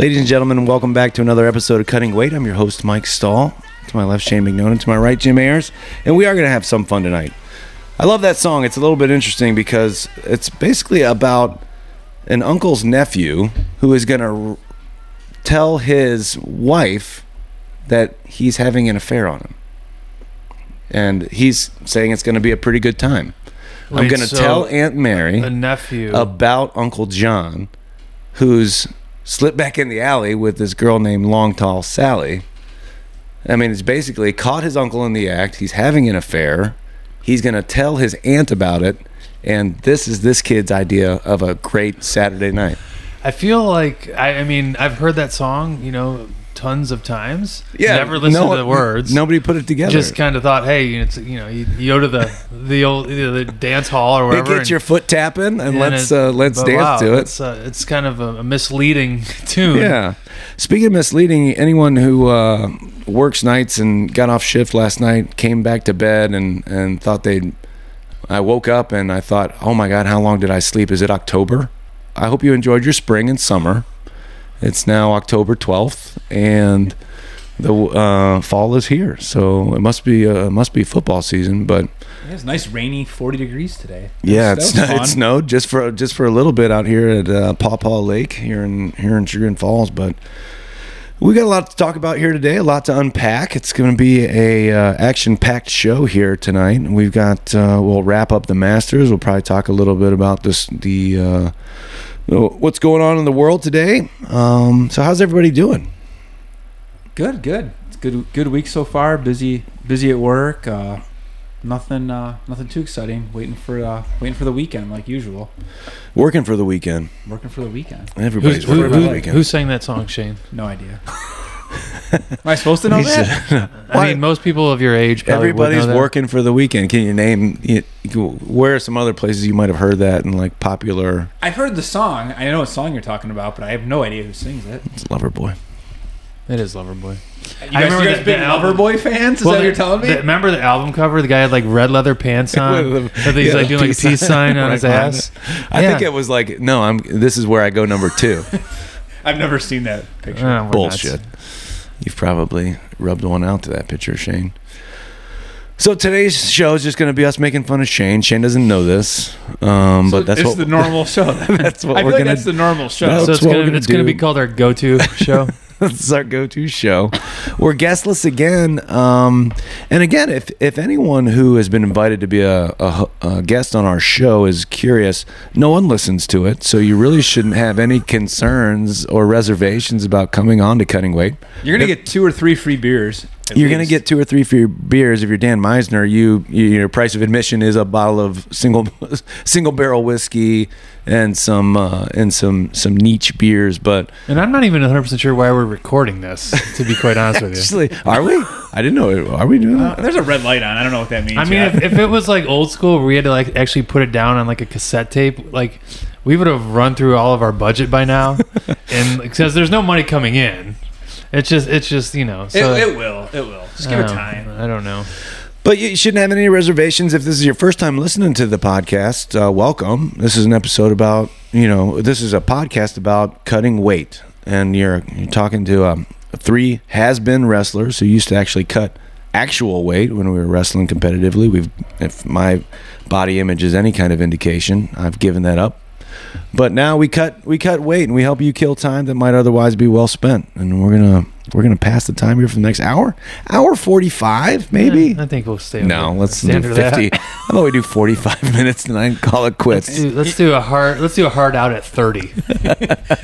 Ladies and gentlemen, welcome back to another episode of Cutting Weight. I'm your host, Mike Stahl. To my left, Shane McNonan. To my right, Jim Ayers. And we are going to have some fun tonight. I love that song. It's a little bit interesting because it's basically about an uncle's nephew who is going to tell his wife that he's having an affair on him. And he's saying it's going to be a pretty good time. I'm going to so tell Aunt Mary a nephew. about Uncle John, who's slipped back in the alley with this girl named Long Tall Sally. I mean, it's basically caught his uncle in the act. He's having an affair. He's going to tell his aunt about it. And this is this kid's idea of a great Saturday night. I feel like I, I mean I've heard that song, you know, tons of times. Yeah, never listened no- to the words. Nobody put it together. Just kind of thought, hey, it's you know, you, you go to the the old the dance hall or whatever. get and- your foot tapping and, and let's it- uh, let's dance wow, to it. It's, uh, it's kind of a, a misleading tune. Yeah. Speaking of misleading, anyone who uh, works nights and got off shift last night came back to bed and, and thought they'd. I woke up and I thought, oh my God, how long did I sleep? Is it October? I hope you enjoyed your spring and summer. It's now October 12th and the uh, fall is here. So it must be uh, it must be football season, but Yeah, it's nice, rainy, 40 degrees today. yeah, That it's was it snowed just for just for a little bit out here at uh, Paw Paw Lake here in here in Sugar Falls, but we got a lot to talk about here today, a lot to unpack. It's going to be a uh, action packed show here tonight. We've got uh, we'll wrap up the Masters. We'll probably talk a little bit about this the uh, what's going on in the world today. Um, so how's everybody doing? Good, good. It's good good week so far. Busy busy at work. Uh, nothing uh, nothing too exciting. Waiting for uh, waiting for the weekend like usual. Working for the weekend. Working for the weekend. Everybody's Who's, who, working for the who, weekend. who sang that song, Shane? No idea. Am I supposed to know that? I mean, most people of your age probably would know Everybody's working for the weekend. Can you name you, you- where are some other places you might have heard that in like popular I've heard the song. I know what song you're talking about, but I have no idea who sings it. it's Loverboy? It is Loverboy. You guys, remember you guys that- big the album- Loverboy fans? Is Well, that what you're telling me? the- remember the album cover? The guy had like red leather pants on. With the- he's yeah, like doing like a peace sign on his behind ass. I Yeah. think it was like no, I'm this is where I go number 2. I've never seen that picture. Oh, Bullshit. nuts. You've probably rubbed one out to that picture, Shane. So today's show is just going to be us making fun of Shane. Shane doesn't know this, um, So but that's it's what the normal show. That's what I feel we're like gonna- that's the normal show. So That's it's what gonna we're gonna it's gonna be called our go-to show. This is our go-to show. We're guestless again, um, and again, if if anyone who has been invited to be a, a, a guest on our show is curious, no one listens to it, so you really shouldn't have any concerns or reservations about coming on to Cutting Weight. You're gonna get two or three free beers. At You're gonna get two or three for your beers if you're Dan Meisner. You, you your price of admission is a bottle of single single barrel whiskey and some uh, and some some niche beers, but. And I'm not even 100 percent sure why we're recording this. To be quite honest with you. Actually, are we? I didn't know. it. Are we doing Uh, that? there's a red light on. I don't know what that means. I mean, if, if it was like old school, where we had to like actually put it down on like a cassette tape, like we would have run through all of our budget by now, and because there's no money coming in, it's just it's just you know. So it, it will. It will. Just give I it time. I don't know. But you shouldn't have any reservations if this is your first time listening to the podcast. Uh, welcome. This is an episode about you know this is a podcast about cutting weight, and you're you're talking to um, three has been wrestlers who used to actually cut actual weight when we were wrestling competitively. We've if my body image is any kind of indication, I've given that up. But now we cut we cut weight and we help you kill time that might otherwise be well spent. And we're gonna we're gonna pass the time here for the next hour, hour forty five maybe. I think we'll stay. with No, the let's do standard of that. fifty. How about we do forty five minutes tonight and call it quits? Let's do, let's do a hard. Let's do a hard out at 30.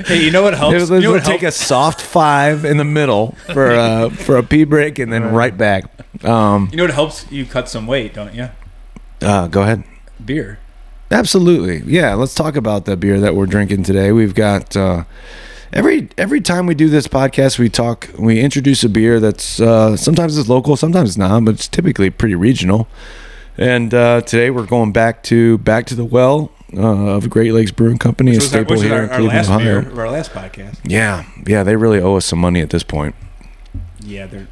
Hey, you know what helps? Let's you know we'll what take a soft five in the middle for uh, for a pee break and then right back. Um, You know what helps you cut some weight, don't you? uh, go ahead. Beer. Absolutely. Yeah, let's talk about the beer that we're drinking today. We've got uh, every every time we do this podcast, we talk, we introduce a beer that's uh, sometimes it's local, sometimes it's not, but it's typically pretty regional. And uh, today we're going back to back to the well uh, of Great Lakes Brewing Company, Which a staple here our, in our Cleveland, last Ohio. beer, our last podcast. Yeah, yeah, they really owe us some money at this point. Yeah, they're.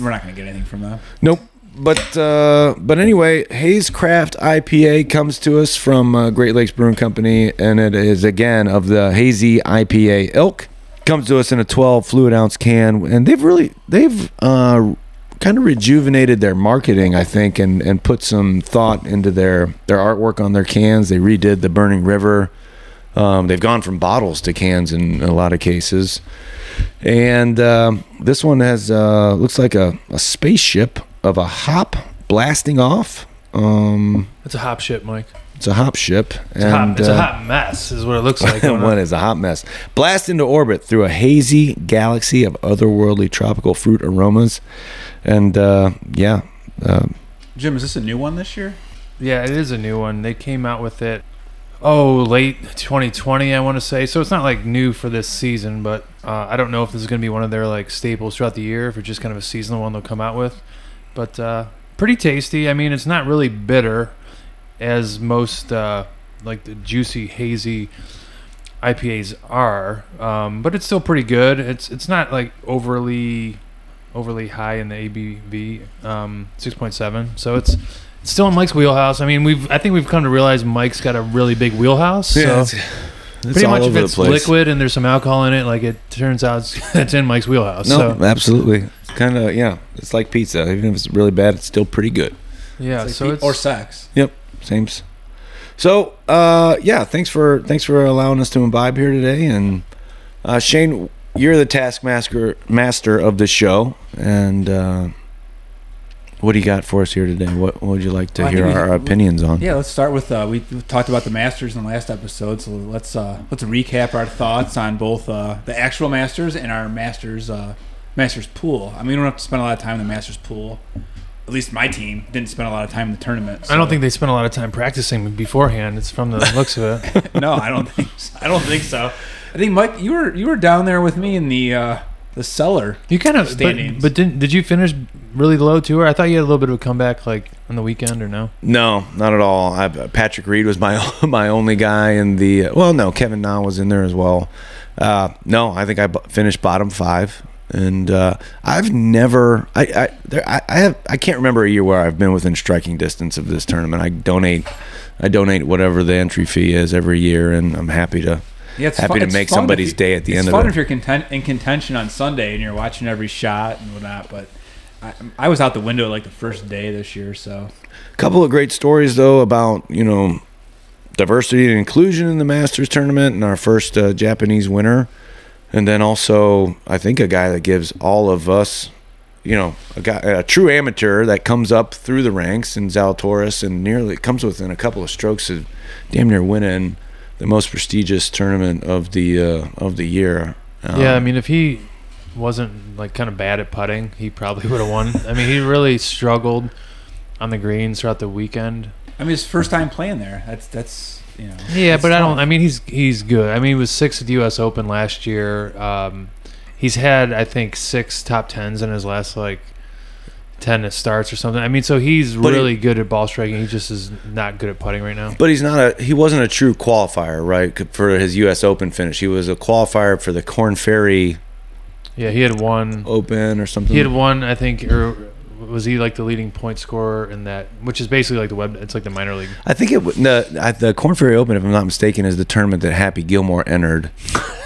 We're not going to get anything from them. Nope. But uh, but anyway, Hazecraft IPA comes to us from uh, Great Lakes Brewing Company, and it is again of the hazy IPA ilk. comes to us in a 12 fluid ounce can, and they've really they've uh, kind of rejuvenated their marketing, I think, and and put some thought into their their artwork on their cans. They redid the Burning River. Um, they've gone from bottles to cans in a lot of cases, and um, this one has uh, looks like a, a spaceship of a hop blasting off. Um, It's a hop ship, Mike. it's a hop ship, It's, a, hot, it's uh, a hot mess, is what it looks like. going one is a hot mess. Blast into orbit through a hazy galaxy of otherworldly tropical fruit aromas, and uh, yeah, uh, Jim, is this a new one this year? Yeah, it is a new one. They came out with it, oh, late 2020, I want to say. So it's not like new for this season, but uh, I don't know if this is going to be one of their like staples throughout the year, if it's just kind of a seasonal one they'll come out with. But uh, pretty tasty. I mean, it's not really bitter as most uh, like the juicy, hazy IPAs are, um, but it's still pretty good. It's it's not like overly overly high in the ABV, um, 6.7. So it's it's still in Mike's wheelhouse. I mean, we've I think we've come to realize Mike's got a really big wheelhouse. so it's, it's pretty much if over the it's liquid and there's some alcohol in it, like it turns out it's, it's in Mike's wheelhouse. No, so absolutely. It's kind of yeah. It's like pizza. Even if it's really bad, it's still pretty good. yeah, It's like so pe- it's or sex. Yep. Same. So uh, yeah, thanks for thanks for allowing us to imbibe here today. And uh, Shane, you're the taskmaster master of the show, and uh, what do you got for us here today? What, what would you like to Well, hear think we- our opinions on? Yeah, let's start with uh, we we talked about the Masters in the last episode, so let's uh, let's recap our thoughts on both uh, the actual Masters and our Masters uh, Masters pool. I mean, we don't have to spend a lot of time in the Masters pool. At least my team didn't spend a lot of time in the tournament. I don't think they spent a lot of time practicing beforehand. It's from the looks of it. no, I don't think so. I don't think so. I think Mike, you were you were down there with me in the uh, the cellar. You kind of, but, but didn't did you finish really low too? Or I thought you had a little bit of a comeback like on the weekend, or no? No, not at all. I, Patrick Reed was my my only guy in the. Well, no, Kevin Na was in there as well. Uh, no, I think I b- finished bottom five, and uh, I've never. I I, there, I I have I can't remember a year where I've been within striking distance of this tournament. I donate. I donate whatever the entry fee is every year, and I'm happy to. Yeah, it's Happy fun- to it's make somebody's you- day at the end of fun it. if you're content, in contention on Sunday and you're watching every shot and whatnot. But I, I was out the window like the first day this year, so A couple of great stories though about you know diversity and inclusion in the Masters tournament and our first uh, Japanese winner, and then also I think a guy that gives all of us, you know, a guy a true amateur that comes up through the ranks in Zalatoris and nearly comes within a couple of strokes of damn near winning the most prestigious tournament of the uh, of the year. Um, yeah, I mean, if he wasn't like kind of bad at putting, he probably would have won. I mean, he really struggled on the greens throughout the weekend. I mean, it's first time playing there. That's that's you know. Yeah, it's but I don't. I mean, he's he's good. I mean, he was sixth at the U.S. Open last year. Um, he's had I think six top tens in his last like ten starts or something. I mean, so he's But he- really good at ball striking. He just is not good at putting right now. But he's not a he wasn't a true qualifier, right? For his U.S. Open finish, he was a qualifier for the Korn Ferry Yeah, he had one. Open or something. He had one, I think, or was he like the leading point scorer in that? Which is basically like the web. It's like the minor league. I think it the the Korn Ferry Open, if I'm not mistaken, is the tournament that Happy Gilmore entered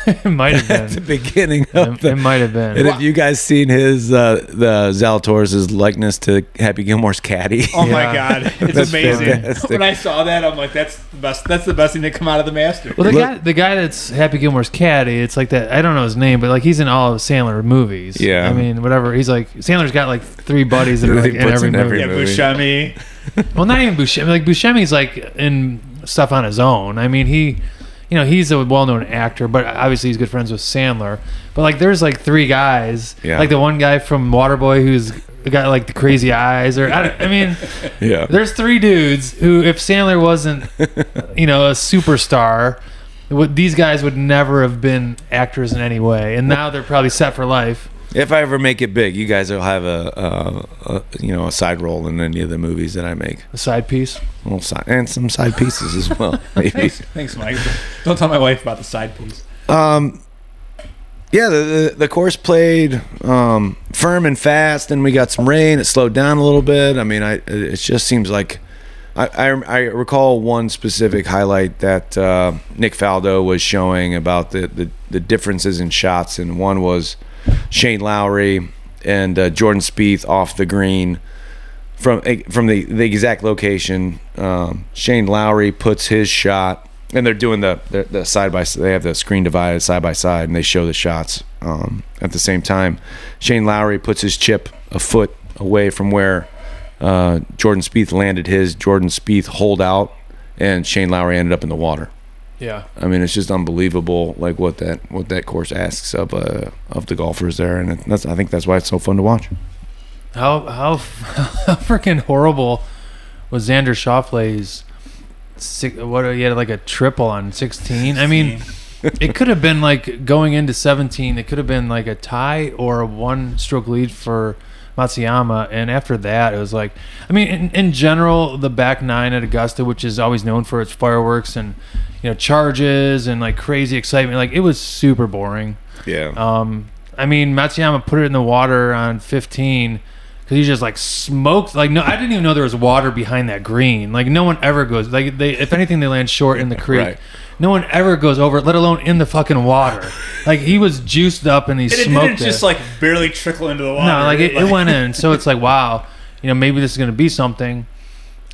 it might have been at the beginning of It, the. it might have been. and have you guys seen his uh, the Zalatoris' likeness to Happy Gilmore's caddy? Oh Yeah. my god, it's amazing. fantastic. When I saw that, I'm like, that's the best. That's the best thing to come out of the master. Well, the Look- guy, the guy that's Happy Gilmore's caddy, it's like that. I don't know his name, but like he's in all of Sandler movies. Yeah. I mean, whatever. He's like Sandler's got like three buddies that are He like in puts every in movie. every yeah, movie. Buscemi. Well, not even Buscemi. Like Buscemi's like in stuff on his own. I mean, he, you know, he's a well-known actor, but obviously he's good friends with Sandler. But like, there's like three guys. Yeah. Like the one guy from Waterboy who's got like the crazy eyes, or I, I mean, yeah. there's three dudes who, if Sandler wasn't, you know, a superstar. Would, these guys would never have been actors in any way, and now they're probably set for life. If I ever make it big, you guys will have a, a, a you know a side role in any of the movies that I make. A side piece. Little side and some side pieces as well, maybe. Thanks, thanks, Mike. Don't tell my wife about the side piece. Um, yeah, the, the the course played um, firm and fast, and we got some rain. It slowed down a little bit. I mean, I it just seems like I, I, I recall one specific highlight that uh, Nick Faldo was showing about the, the, the differences in shots, and one was Shane Lowry and uh, Jordan Spieth off the green from eh, from the, the exact location. Um, Shane Lowry puts his shot, and they're doing the, the, side by they have the screen divided side by side, and they show the shots um, at the same time. Shane Lowry puts his chip a foot away from where uh, Jordan Spieth landed his. Jordan Spieth hold out, and Shane Lowry ended up in the water. Yeah. I mean, it's just unbelievable, like what that what that course asks of uh, of the golfers there, and that's I think that's why it's so fun to watch. How how how freaking horrible was Xander Schauffele's six, what he had like a triple on 16. I mean, it could have been like going into 17. It could have been like a tie or a one stroke lead for Matsuyama, and after that, it was like, I mean, in, in general, the back nine at Augusta, which is always known for its fireworks and you know charges and like crazy excitement, like it was super boring. Yeah. Um, I mean, Matsuyama put it in the water on 15 because he just like smoked. Like, no, I didn't even know there was water behind that green. Like, no one ever goes. Like, they if anything, they land short in the creek. Right. No one ever goes over it, let alone in the fucking water. Like, he was juiced up and he And it smoked didn't just like barely trickle into the water. no, like it, it went in. So it's like, wow, you know, maybe this is going to be something.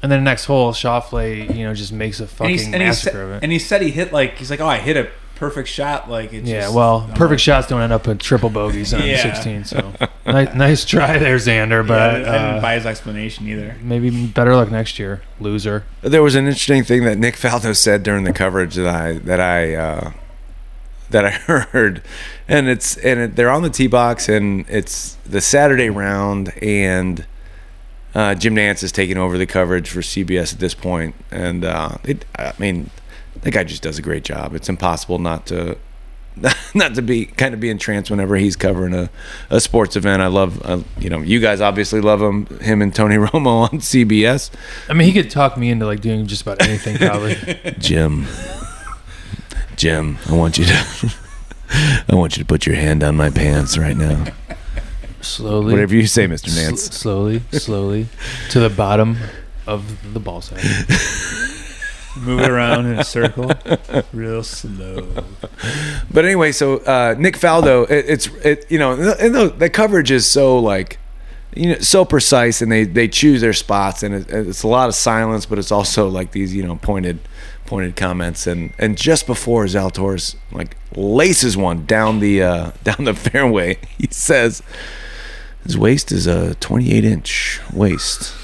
And then the next hole, Schauffele, you know, just makes a And, fucking he, and, he massacre of it. and he said he hit like he's like, oh, I hit a perfect shot. Like it's yeah, just, well, I'm perfect like, shots don't end up in triple bogeys on Yeah. 16. So nice, nice try there, Xander. But yeah, I didn't uh, buy his explanation either. maybe better luck next year, loser. There was an interesting thing that Nick Faldo said during the coverage that I that I uh, that I heard, and it's and it, they're on the tee box, and it's the Saturday round, and uh, Jim Nantz is taking over the coverage for CBS at this point, and uh, it, I mean, that guy just does a great job. It's impossible not to. Not to be kind of be entranced whenever he's covering a, a sports event. I love, uh, you know, you guys obviously love him, him and Tony Romo on CBS. I mean, he could talk me into like doing just about anything, probably. Jim, Jim, I want you to, I want you to put your hand on my pants right now. slowly, Whatever you say, Mr. sl- Nantz. slowly, slowly to the bottom of the ball sack. Move it around in a circle, real slow. But anyway, so uh, Nick Faldo, it, it's it, you know, and the, the coverage is so like, you know, so precise, and they they choose their spots, and it, it's a lot of silence, but it's also like these you know pointed pointed comments, and and just before Zalatoris like laces one down the uh, down the fairway, he says. His waist is a 28 inch waist.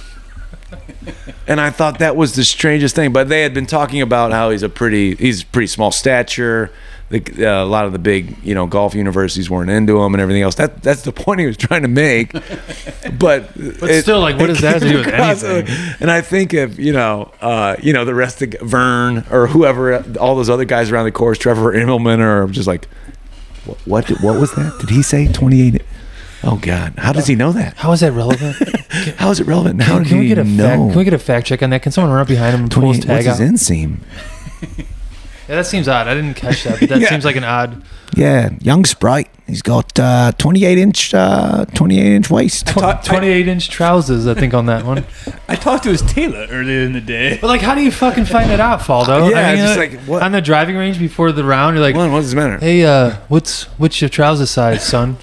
And I thought that was the strangest thing. But they had been talking about how he's a pretty, he's pretty small stature. The, uh, a lot of the big, you know, golf universities weren't into him and everything else. That that's the point he was trying to make. But But still, like, what does that have to do with anything? And I think if you know, uh, you know, the rest of Vern or whoever, all those other guys around the course, Trevor Immelman, are just like, what? What, what was that? Did he say 28? Oh God, how does he know that? How is that relevant? How is it relevant? How Can, can we get a know? fact, can we get a fact check on that? Can someone run up behind him and pull his 28 what's tag his inseam? Yeah, that seems odd. I didn't catch that, but that Yeah. seems like an odd. Yeah, young sprite. He's got uh, 28 inch, uh, 28 inch waist. I, talk, I, 28 inch trousers, I think, on that one. I talked to his tailor earlier in the day. But like, how do you fucking find it out, Faldo? Yeah, I it's just uh, like, what- on the driving range before the round, you're like, What does it matter? "Hey, uh, what's what's your trouser size, son?"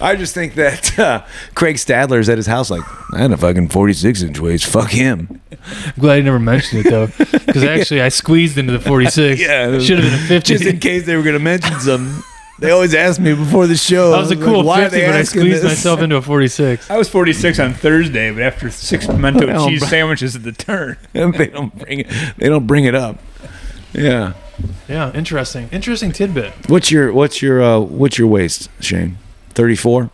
I just think that uh, Craig Stadler's at his house, like, I had a fucking 46 inch waist. Fuck him. I'm glad you never mentioned it though, because actually I squeezed into the 46. Yeah, it should have been a 50. Just in case they were going to mention something. They always ask me before the show. that was a like, cool why 50, they but I squeezed this? myself into a 46. I was 46 on Thursday, but after six pimento cheese bro- sandwiches at the turn. They don't bring it. They don't bring it up. Yeah. Yeah, interesting, interesting tidbit. What's your What's your uh, What's your waist, Shane? Thirty four.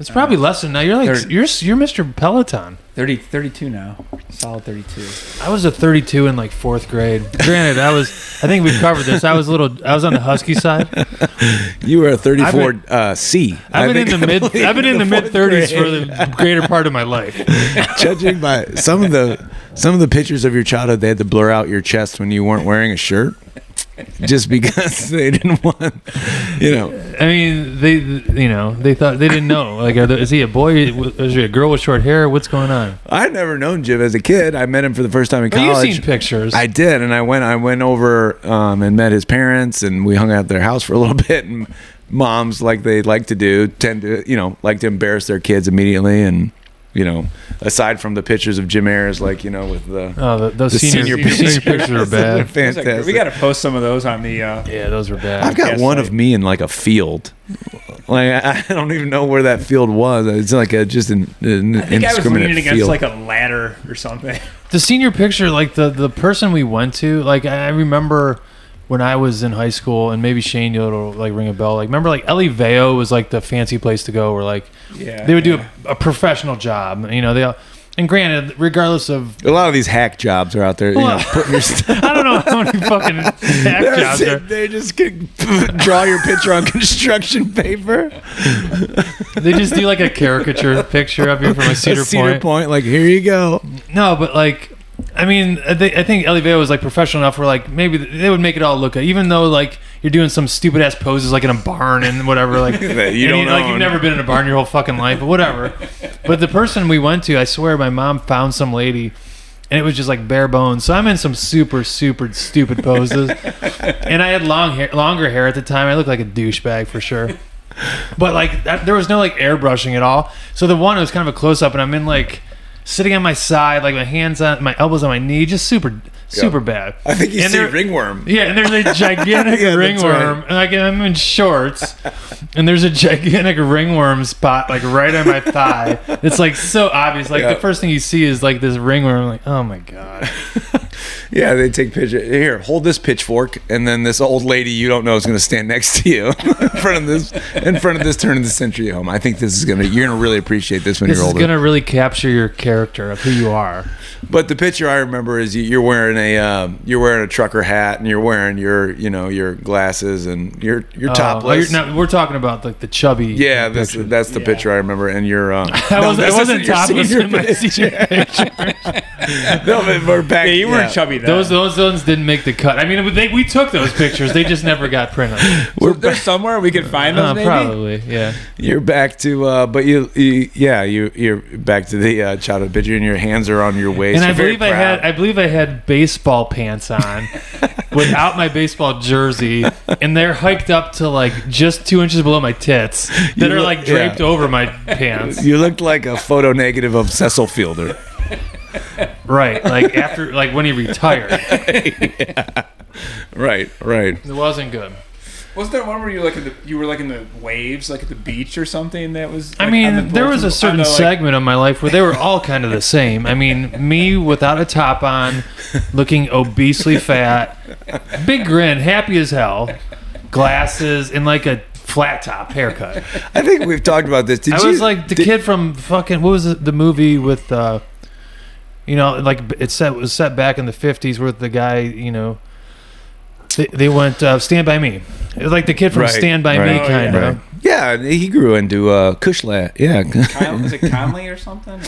It's probably less than now. You're like Third- you're you're Mr. Peloton. 30, 32 now. Solid 32. I was a 32 in like fourth grade. Granted, I was. I think we've covered this. I was a little. I was on the husky side. You were a thirty four I've uh, C. I've I been in the mid. I've been in the fourth mid 30s for the greater part of my life. Judging by some of the some of the pictures of your childhood, they had to blur out your chest when you weren't wearing a shirt. Just because they didn't want, you know. I mean, they, you know, they thought they didn't know. Like, there, is he a boy? Is he a girl with short hair? What's going on? I'd never known Jim as a kid. I met him for the first time in But you've college. seen pictures. I did, and I went. I went over um, and met his parents, and we hung out at their house for a little bit. And moms, like they like to do, tend to, you know, like to embarrass their kids immediately. And you know, aside from the pictures of Jim Ayers, like you know, with the, oh, the, those the senior, senior, senior, pictures, pictures are bad. Fantastic. great. We got to post some of those on the. Uh, Yeah, those are bad. I've got Yes, one like- of me in like a field. Like I I don't even know where that field was. It's like a just an, an I think I was indiscriminate leaning against field. like a ladder or something. the senior picture, like the the person we went to, like I I remember when I was in high school, and maybe Shane you'll like ring a bell. Like remember, like Ellie Veo was like the fancy place to go, where like Yeah, they would do yeah. a, a professional job. You know, they all, and granted, regardless of a lot of these hack jobs are out there. You know, Well, putting your stuff. I don't know how many fucking hack They're, jobs sit- are. they're just gonna draw your picture on construction paper. They just do like a caricature picture of you from a Cedar, A Cedar Point. Point. Like here you go. No, but like, I mean, I, think I think Ellie Veo was like professional enough where like maybe they would make it all look good, even though like you're doing some stupid ass poses like in a barn and whatever. Like you don't like you've never been in a barn your whole fucking life, but whatever. But the person we went to, I swear, my mom found some lady. And it was just like bare bones. So I'm in some super, super stupid poses, and I had long hair, longer hair at the time. I looked like a douchebag for sure. But like that, there was no like airbrushing at all. So the one was kind of a close up, and I'm in like sitting on my side, like my hands on my elbows on my knee, just super, super bad. I think you And see there- ringworm. Yeah, and there's a gigantic Yeah, ringworm, right. and like I'm in shorts, and there's a gigantic ringworm spot like right on my thigh. It's like so obvious. Like Yeah. the first thing you see is like this ringworm. I'm like, oh my god. Yeah, they take picture. Here, hold this pitchfork, and then this old lady you don't know is going to stand next to you in front of this in front of this turn of the century home. I think this is gonna you're gonna really appreciate this when This you're older. This is older. gonna really capture your character of who you are. But the picture I remember is you- you're wearing a um, you're wearing a trucker hat and you're wearing your you know your glasses and you're you're Oh, topless. you're- no, we're talking about like the chubby. yeah, this, picture. that's the Yeah. picture I remember. And you're uh, I, no, was, I wasn't your topless in my picture. senior picture. no, but we're back. Yeah, you weren't yeah. Chubby then. Those those ones didn't make the cut. I mean, they, we took those pictures. They just never got printed. So there's somewhere we could find those. Uh, maybe? probably, yeah. You're back to, uh, but you, you, yeah, you, you're back to the uh, childhood picture, and your hands are on your waist. And I You're very believe I had. I believe I had baseball pants on without my baseball jersey, and they're hiked up to like just two inches below my tits that You are look- like draped yeah. over my pants. You looked like a photo negative of Cecil Fielder. Right, like after like when he retired, Right, right. it wasn't good. Wasn't there one where you like in the you were like in the waves, like at the beach or something? That was. I like, on mean, the there was a certain on the, like- segment of my life where they were all kind of the same. I mean, me without a top on, looking obesely fat, big grin, happy as hell, glasses, and like a flat top haircut. I think we've talked about this. Did I you? was like the did- kid from fucking what was the movie with uh you know like it set it was set back in the 50s where the guy you know they, they went uh, stand by me it was like the kid from Right, stand by me Oh, kind Right. of Yeah, he grew into uh, Kushlat. Yeah. Con- is it Conley or something?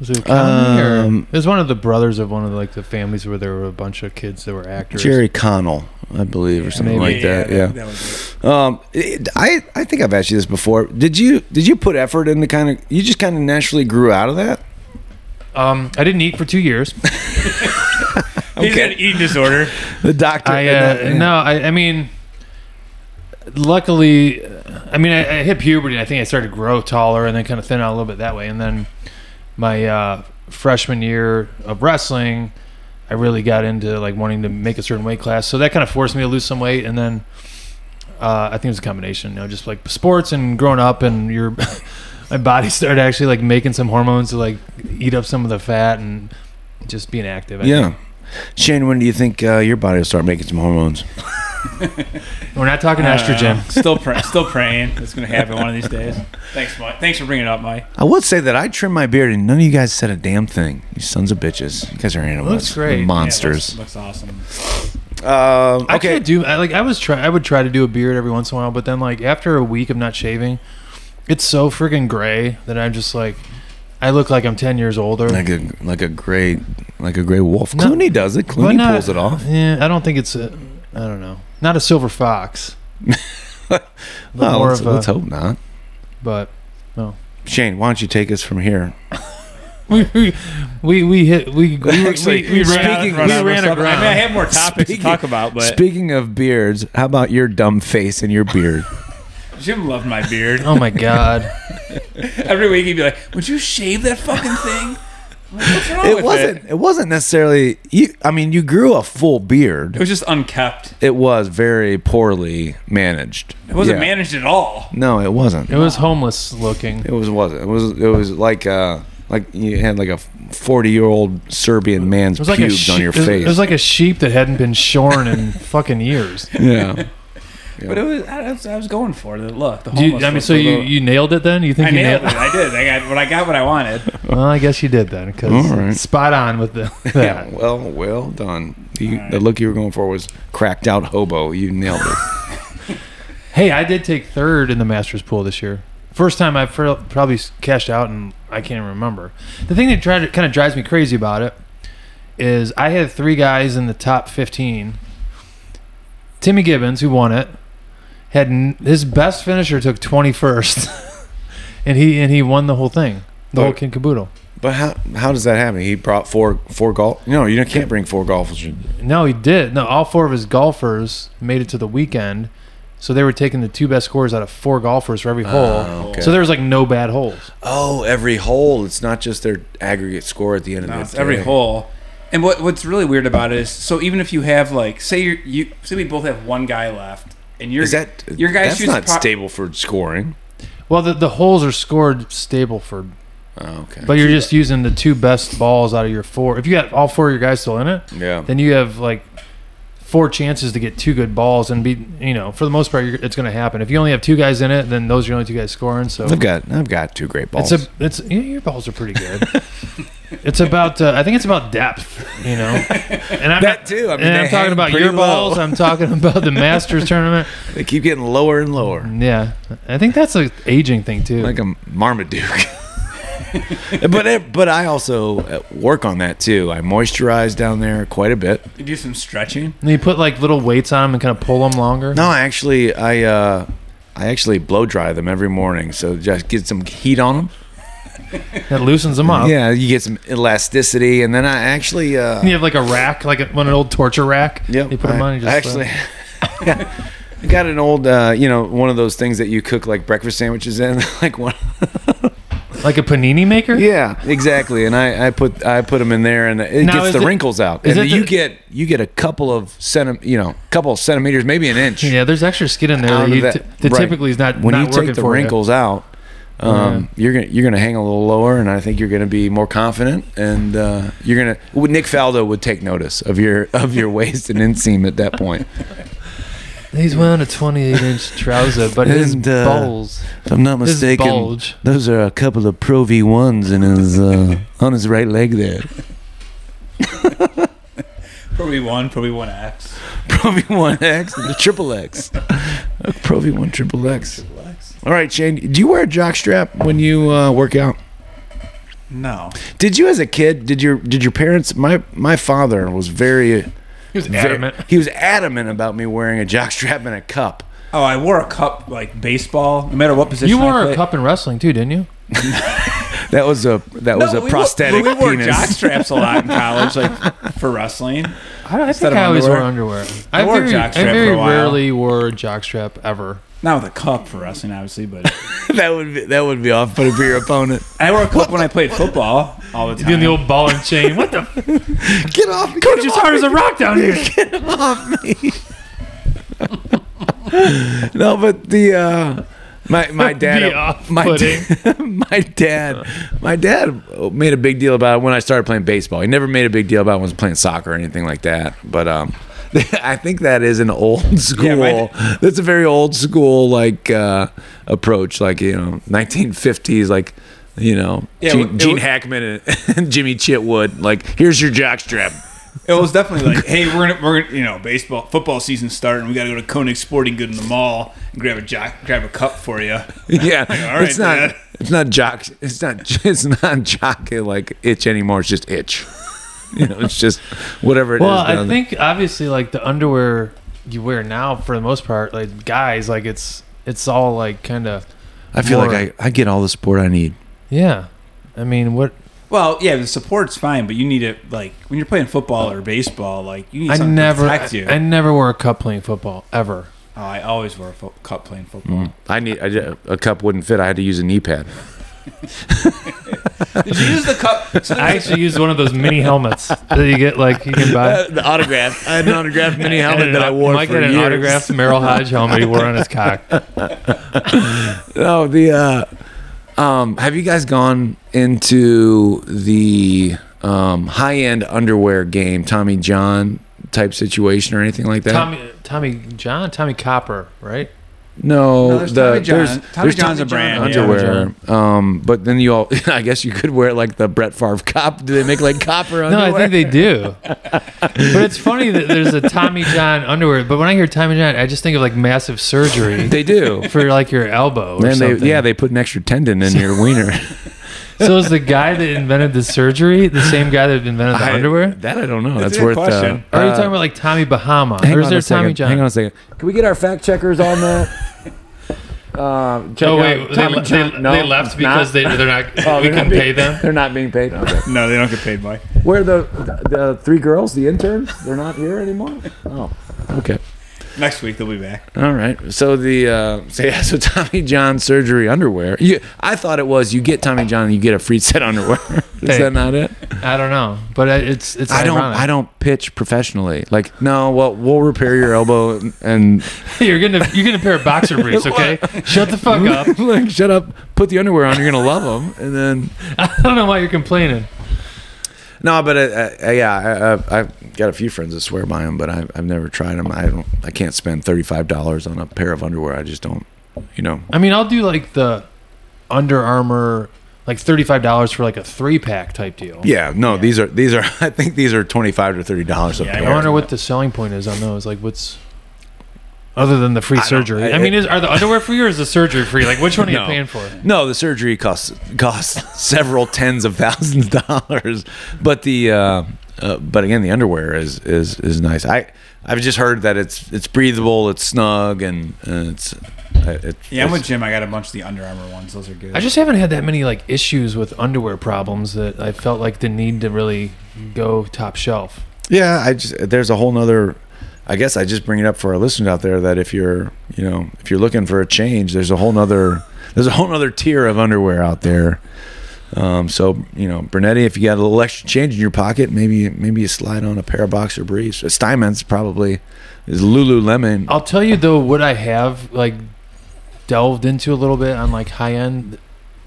was it Conley or- Um, it was one of the brothers of one of like the families where there were a bunch of kids that were actors Jerry Connell, I believe, or something Maybe. like that. Yeah. that was it. Um, it- I I think I've asked you this before. Did you did you put effort into kind of you just kind of naturally grew out of that? Um I didn't eat for two years He's got an eating disorder. The doctor. I uh, no, I, I mean, luckily, I mean, I, I hit puberty. and I think I started to grow taller and then kind of thin out a little bit that way. And then my uh, freshman year of wrestling, I really got into like wanting to make a certain weight class. So that kind of forced me to lose some weight. And then uh, I think it was a combination, you know, just like sports and growing up, and your my body started actually like making some hormones to like eat up some of the fat and just being active. I Yeah. Shane, when do you think uh, your body will start making some hormones? We're not talking estrogen. know. Still, pray- still praying. It's gonna happen one of these days. Thanks, Mike. Thanks for bringing it up, Mike. I would say that I trimmed my beard and none of you guys said a damn thing. You sons of bitches. You guys are animals. Looks great. You're Monsters. Yeah, looks, looks awesome. um, I can't do. I like. I was try. I would try to do a beard every once in a while, but then like after a week of not shaving, it's so freaking gray that I'm just like, I look like I'm ten years older. like a like a gray like a gray wolf. No. Clooney does it. Clooney not- pulls it off. Yeah, I don't think it's. A, I don't know. Not a silver fox. Well, let's, a- let's hope not. But no. Shane, why don't you take us from here? we we we, we hit we we, Actually, we, we ran, speaking- we out of ran stuff. I mean, I have more topics Speaking- to talk about, but Speaking of beards, how about your dumb face and your beard? Jim loved my beard. Oh my god! Every week he'd be like, "Would you shave that fucking thing?" Like, What's wrong it with wasn't. It? It wasn't necessarily. You. I mean, you grew a full beard. It was just unkept. It was very poorly managed. It wasn't Yeah. managed at all. No, it wasn't. It was homeless looking. It was wasn't. It was. It was like uh like you had like a forty year old Serbian man's It was like a pubes sheep, on your face. It was like a sheep that hadn't been shorn in fucking years. yeah. But it was I, was I was going for the look. The Do you, I mean, so you, you nailed it then? You think I you nailed nailed it. I did. I got what I got. What I wanted. Well, I guess you did then, because All right. spot on with the Yeah. Well, well done. You, All right. The look you were going for was cracked out hobo. You nailed it. Hey, I did take third in the Masters pool this year. First time I fr- probably cashed out, and I can't remember. The thing that tried kind of drives me crazy about it is I had three guys in the top 15. Timmy Gibbons, who won it, had n- his best finisher took 21st, and he and he won the whole thing, the whole But- king caboodle. But how how does that happen? He brought four four golf. No, you can't bring four golfers. No, he did. No, all four of his golfers made it to the weekend, so they were taking the two best scores out of four golfers for every oh, hole. Oh, okay. So there was like no bad holes. Oh, every hole. It's not just their aggregate score at the end No, of the it's the every day. hole. And what what's really weird about it is, so even if you have like, say you you say we both have one guy left, and you're Is that your guy That's shoots not pro- stable for scoring. Well, the, the holes are scored stable for, Oh, okay. but you're just using the two best balls out of your four. If you got all four of your guys still in it, yeah. then you have like four chances to get two good balls and be, you know, for the most part, you're, it's going to happen. If you only have two guys in it, then those are your only two guys scoring. So I've got I've got two great balls. it's a, it's yeah, your balls are pretty good. it's about, uh, I think it's about depth, you know. And I'm That too. I mean, i'm talking about your balls. I'm talking about the Masters tournament. they keep getting lower and lower, Yeah, I think that's a aging thing too. like a Marmaduke. but it, but I also uh, work on that too. I moisturize down there quite a bit. you do some stretching. and you put like little weights on them and kind of pull them longer. No, actually, I uh, I actually blow dry them every morning, so just get some heat on them. That loosens them up. Yeah, you get some elasticity, and then I actually. Uh, You have like a rack, like a, one an old torture rack. Yep. You put them I, on. And you just actually, I got an old, uh, you know, one of those things that you cook like breakfast sandwiches in, like one. Like a panini maker. Yeah, exactly. And I, I put I put them in there, and it Now, gets the it- wrinkles out. And you the- get you get a couple of centi- you know, couple of centimeters, maybe an inch. Yeah, there's extra skin in there that, you that- t- that right. typically is not when not you take the wrinkles out. Um, You're gonna you're gonna hang a little lower, and I think you're gonna be more confident, and uh, you're gonna. Nick Faldo would take notice of your of your waist and inseam at that point. You. He's wearing a 28 inch trouser, but his And, uh, balls, If I'm not his mistaken, bulge. those are a couple of Pro V ones in his uh, on his right leg there. Probably one, probably one X. Pro V one X the triple X. Pro V one Triple X. triple X. All right, Shane. Do you wear a jock strap when you uh, work out? No. Did you, as a kid, did your did your parents? My my father was very, He was very adamant. he was adamant about me wearing a jock strap and a cup. Oh, I wore a cup like baseball, no matter what position. You wore a cup in wrestling too, didn't you? That was a that was a we prosthetic Wore, we wore penis. jock straps a lot in college, like for wrestling. I, I Instead think I always underwear? wore underwear. I wore very, jock I very for a while. rarely wore a jock strap ever. Not with a cup for wrestling, obviously, but that would be that would be off putting for your opponent. I wore a cup when I played football all the time. Doing the old ball and chain. What the? Get off, me, Coach is hard as a rock down here. Get him off me! no, but the uh, my my dad my off-putting. da- my dad my dad made a big deal about it when I started playing baseball. He never made a big deal about when I was playing soccer or anything like that. But um, I think that is an old school. Yeah, my- that's a very old school like uh, approach, like you know, 1950s, like. You know, Yeah, Gene, Gene Hackman and, and Jimmy Chitwood. Like, here's your jockstrap. It was definitely like, hey, we're gonna, we're gonna, you know, baseball, football season starting. We got to go to Koenig Sporting Good in the mall and grab a jock, grab a cup for you. Yeah, all right, it's not. Dad. It's not jock. It's not. It's not jock like itch anymore. It's just itch. You know, it's just whatever it is. Well, I down there. think obviously like the underwear you wear now for the most part, like guys, like it's it's all like kind of I feel More- like I, I get all the support I need. yeah. I mean, what Well, yeah, the support's fine, but you need it like when you're playing football or baseball. Like you need I something never to protect you. I, never wore a cup playing football ever. oh, I always wear a fo- cup playing football. Mm. I need I, ju- a cup wouldn't fit. I had to use a knee pad. Did you use the cup? So I actually used one of those mini helmets that you get like you can buy. the autograph. I had an autographed mini helmet an- that I wore Mike for had an years. autographed Merril Hoge helmet he wore on his cock. No, the uh, um, have you guys gone into the um, high end underwear game, Tommy John type situation or anything like that? Tommy Tommy John Tommy Copper, right? No, No, there's the, Tommy John. there's, Tommy there's John's a Tommy John brand, yeah. underwear. Um, but then you all, I guess you could wear like the Brett Favre cop. Do they make like copper underwear? No. I think they do. but it's funny that there's a Tommy John underwear. But when I hear Tommy John, I just think of like massive surgery they do. for like your elbow or And they, yeah, they put an extra tendon in your wiener. so is the guy that invented the surgery the same guy that invented the I- underwear? That I don't know. That's That's, worth. question. Uh, are you uh, talking about like Tommy Bahama? Hang or is on there a Tommy second. John? Hang on a second. Can we get our fact checkers on that? Uh, Oh wait, they, Tommy le- they, no, they left because not. they they're not. Oh, we they're not couldn't being- pay them. They're not being paid. Okay. no, they don't get paid by. Where the, the the three girls, the interns, they're not here anymore. Oh, okay. Next week they'll be back. All right. So the uh, so yeah, so Tommy John surgery underwear. You, I thought it was you get Tommy John and you get a free set underwear. Is Hey. that not it? I don't know, but I- it's it's. I don't. I don't pitch professionally. Like no, well, we'll repair your elbow and, and You're gonna you're gonna pair of boxer briefs, okay? Shut the fuck up. like shut up. Put the underwear on. You're gonna love them. And then I don't know why you're complaining. No, but uh, uh, yeah, I, I, I've got a few friends that swear by them, but I've, I've never tried them. I don't. I can't spend thirty five dollars on a pair of underwear. I just don't. You know. I mean, I'll do like the Under Armour, like thirty five dollars for like a three pack type deal. Yeah. No. These are these are. I think these are twenty five to thirty dollars a Yeah, I pair. I wonder what the selling point is on those. Like, what's other than the free I surgery? I, I- mean, is are the underwear free or is the surgery free? Like, which one are you paying for? No, the surgery costs costs several tens of thousands of dollars, but the uh, uh, but again, the underwear is is is nice. I I've just heard that it's it's breathable, it's snug, and, and it's uh, it, Yeah, I'm with Jim. I got a bunch of the Under Armour ones. Those are good. I just haven't had that many like issues with underwear problems that I felt like the need to really go top shelf. yeah. I just there's a whole nother. I guess I just bring it up for our listeners out there that if you're you know if you're looking for a change, there's a whole nother there's a whole nother tier of underwear out there. Um, so you know, Bernetti, if you got a little extra change in your pocket, maybe maybe you slide on a pair of boxer briefs. Steinman's probably is Lululemon. I'll tell you though, what I have like delved into a little bit on like high end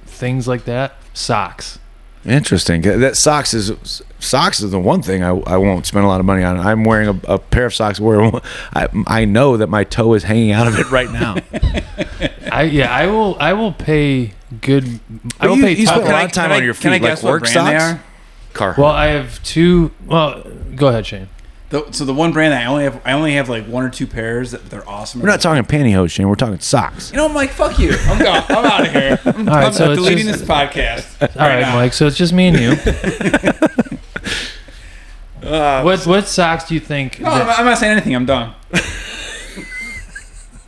things like that, socks. Interesting. That socks is socks is the one thing I, I won't spend a lot of money on. I'm wearing a, a pair of socks where I, I know that my toe is hanging out of it right now. I yeah, I will I will pay good. I will you- pay you top. spend a lot of time can on I- your Can I feet, like guess what work brand they socks? are? Carhartt. Well, I have two. Well, go ahead, Shane. The, so the one brand that I only have, I only have like one or two pairs that they're awesome. We're not talking pantyhose, Shane. We're talking socks. You know, I'm like, fuck you. I'm gone. I'm out of here. I'm, All right, I'm so it's deleting just- this podcast. All right, now. Mike. So it's just me and you. Uh, what what socks do you think? No, I'm, that- I'm not saying anything. I'm done.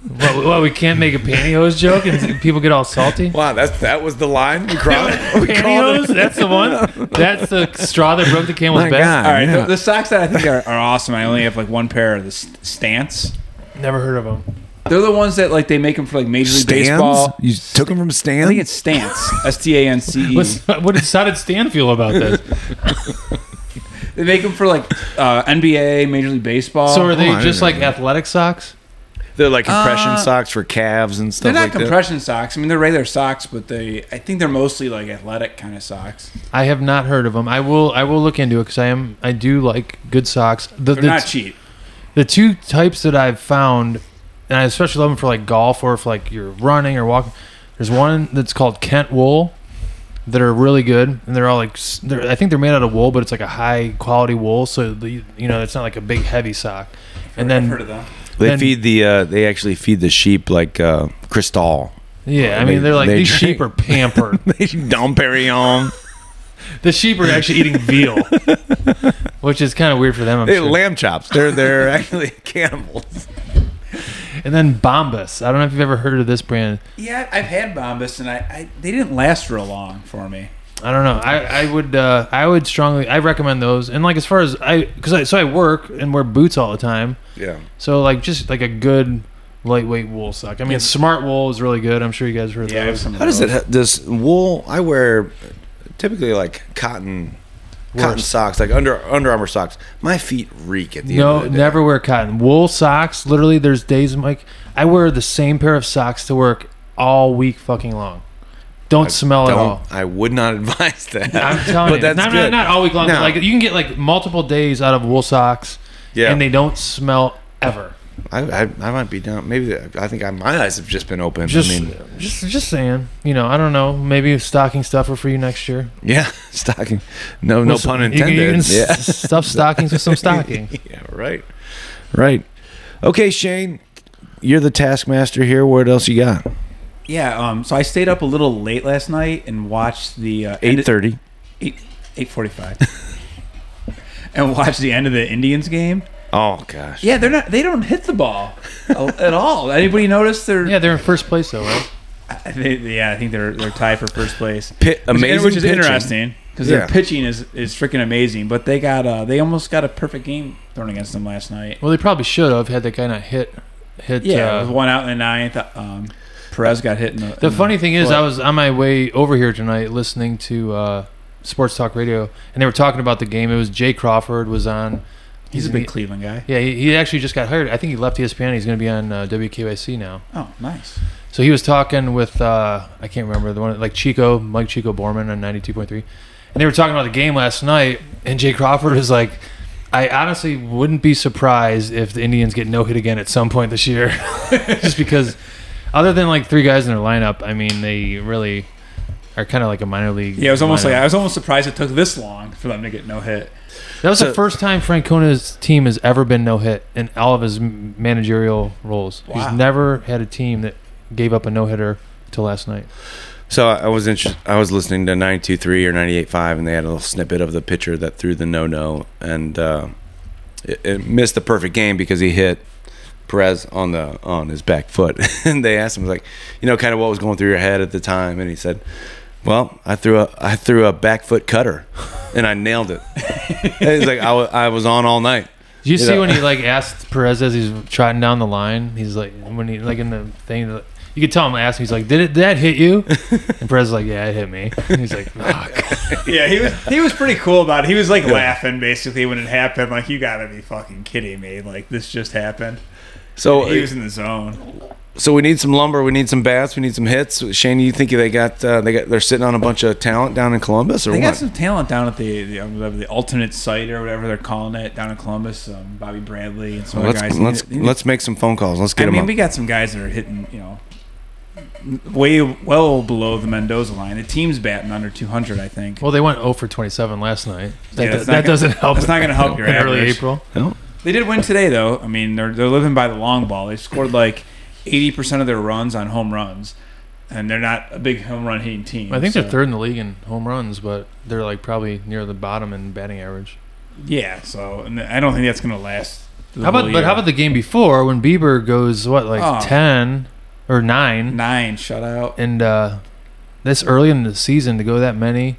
what, what, we can't make a pantyhose joke and people get all salty. Wow, that's that was the line we crossed. Pantyhose? called. That's the one. That's the straw that broke the camel's back. All right, yeah. the, the socks that I think are, are awesome. I only have like one pair of the Stance. Never heard of them. They're the ones that like they make them for like Major League Stands? Baseball. You took them from I Stan? think it's Stance. S T A N C E. What did, how did Stan feel about this? They make them for like uh, NBA, Major League Baseball. So are they I didn't just like that. athletic socks? They're like compression Uh, socks for calves and stuff. they're not like that. compression socks. I mean, they're regular socks, but they I think they're mostly like athletic kind of socks. I have not heard of them. I will. I will look into it because I am. I do like good socks. The, They're the, not cheap. the two types that I've found, and I especially love them for like golf or if like you're running or walking. There's one that's called Kentwool that are really good, and they're all like they're, I think they're made out of wool, but it's like a high quality wool, so the, you know it's not like a big heavy sock. And I've then heard of them. They Then- feed the uh, they actually feed the sheep like uh, Cristal. yeah, I mean they're like they these drink- sheep are pampered. They Dom Perignon. the sheep are actually eating veal, which is kind of weird for them. I'm They sure. lamb chops. They're they're actually cannibals. and then Bombas. I don't know if you've ever heard of this brand. Yeah, I've had Bombas, and I, I they didn't last real long for me. I don't know. I, I would uh, I would strongly I recommend those. And like as far as I because I so I work and wear boots all the time. Yeah. So like just like a good lightweight wool sock. I mean, Yeah. Smartwool is really good. I'm sure you guys heard Yeah, I have some. How does it? those. Does wool? I wear typically like cotton, cotton Worse. socks, like under Under Armour socks. My feet reek at the No, end of the never wear cotton. Wool socks. Literally, there's days like I wear the same pair of socks to work all week fucking long. Don't I smell at don't- all. I would not advise that. I'm telling you, but you, that's not, good. not all week long. Like you can get like multiple days out of wool socks, yeah, and they don't smell ever. I, I, I might be down. Maybe I think I, my eyes have just been open. Just, I mean, just, just saying. You know, I don't know. Maybe stocking stuffer for you next year. yeah, stocking. No, no pun intended. You yeah, s- stuff stockings with some stocking. yeah, right, right. Okay, Shane, you're the taskmaster here. What else you got? Yeah, um, so I stayed up a little late last night and watched the uh, end Eight thirty. eight eight forty five, and watched the end of the Indians game. Oh gosh. Yeah, they're not. They don't hit the ball at all. Anybody notice? They're Yeah, they're in first place though, right? I think, yeah, I think they're they're tied for first place. Pit, Which- amazing, which is pitching. interesting because Yeah. their pitching is is freaking amazing. But they got uh, they almost got a perfect game thrown against them last night. Well, they probably should have had that guy not hit. Hit. Yeah, uh, one out in the ninth. Um, Perez got hit in the. The in funny thing is. I was on my way over here tonight listening to uh, Sports Talk Radio, and they were talking about the game. It was Jay Crawford was on. he's a big Cleveland guy. Yeah, he, he actually just got hired. I think he left ESPN. He's going to be on uh, WKYC now. Oh, nice. So he was talking with uh, I can't remember the one like Chico, Mike Chico Borman on ninety two point three, and they were talking about the game last night. And Jay Crawford was like, "I honestly wouldn't be surprised if the Indians get no hit again at some point this year, just because other than like three guys in their lineup, I mean they really are kind of like a minor league. Yeah, it was almost lineup. like I was almost surprised it took this long for them to get no hit. that was So- the first time Francona's team has ever been no hit in all of his managerial roles. Wow. He's never had a team that gave up a no hitter till last night. So I was inter- I was listening to 92.3 or 98.5, and they had a little snippet of the pitcher that threw the no-no, and uh, it, it missed the perfect game because he hit Perez on the on his back foot. and they asked him like, you know, kind of what was going through your head at the time, and he said, "Well, I threw a I threw a back foot cutter, and I nailed it." And he's like, I I was on all night. Did you You see know. when he like asked Perez as he's trotting down the line? He's like, when he like in the thing, you could tell him asking. He's like, "Did it? Did that hit you?" And Perez is like, "Yeah, it hit me." And he's like, "Fuck." Yeah, he was he was pretty cool about it. He was like laughing basically when it happened. Like you got to be fucking kidding me! Like this just happened. So he was in the zone. So we need some lumber. We need some bats. We need some hits. Shane, you think they got uh, they got they're sitting on a bunch of talent down in Columbus or They what? got some talent down at the the, um, the alternate site or whatever they're calling it down in Columbus. Um, Bobby Bradley and some Well, other let's guys. let's They- they- let's make some phone calls. Let's get I them I mean, up. we got some guys that are hitting, you know, way well below the Mendoza line. The team's batting under 200, I think. Well, they went 0 for 27 last night. That, Yeah, do- that's not that gonna- doesn't help. that's not gonna help your in early average. April. No? They did win today, though. I mean, they're they're living by the long ball. They scored like 80% of their runs on home runs, and they're not a big home run hitting team. I think so- they're third in the league in home runs, but they're like probably near the bottom in batting average. Yeah, so and I don't think that's going to last. the How about whole but how about the game before when Bieber goes what like Oh. 10 or 9 nine shutout? and uh this early in the season to go that many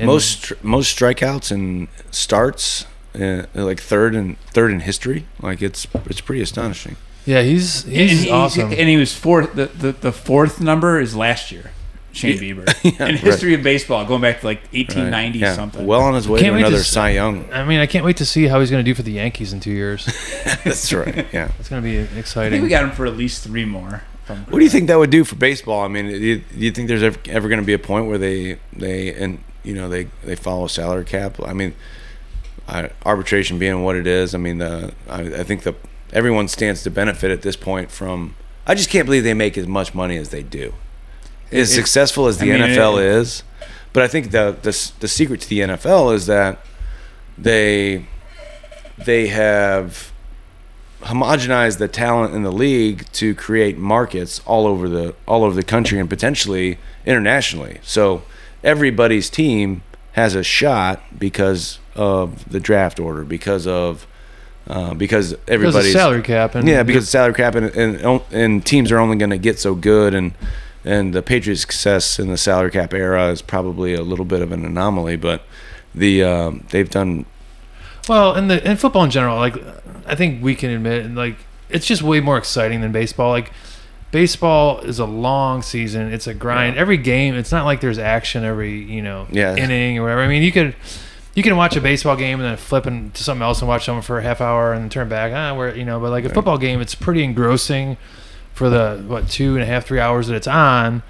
most most strikeouts and starts uh, like third and third in history. Like it's it's pretty astonishing. yeah he's And he's he- awesome And he was fourth. The, the, the fourth number is last year. Shane Bieber Yeah, in right. history of baseball, going back to like 1890 Yeah, something. Well on his way Can't to wait to another Cy Young. I mean I can't wait to see how he's going to do for the Yankees in 2 years That's right. Yeah. it's going to be I think exciting we got him for at least three more. if What do you think that would do for baseball? I mean, do you, do you think there's ever, ever going to be a point where they they and you know they they follow salary cap? I mean, I, arbitration being what it is. I mean, the I, I think the everyone stands to benefit at this point from. I just can't believe they make as much money as they do. As It- successful as I the mean, NFL it- is, but I think the, the the secret to the NFL is that they they have homogenized the talent in the league to create markets all over the all over the country and potentially internationally. So everybody's team has a shot because of the draft order, because of uh, because everybody's salary cap and yeah, because salary cap and, and and teams are only going to get so good, and and the Patriots' success in the salary cap era is probably a little bit of an anomaly, but the um, they've done Well, in the in football in general, like I think we can admit, and like it's just way more exciting than baseball. Like baseball is a long season; it's a grind. Every game, it's not like there's action every you know Yeah. inning or whatever. I mean, you could you can watch a baseball game and then flip into something else and watch someone for a half hour and turn back. Ah, where you know, but like a football game, it's pretty engrossing for the what two and a half three hours that it's on.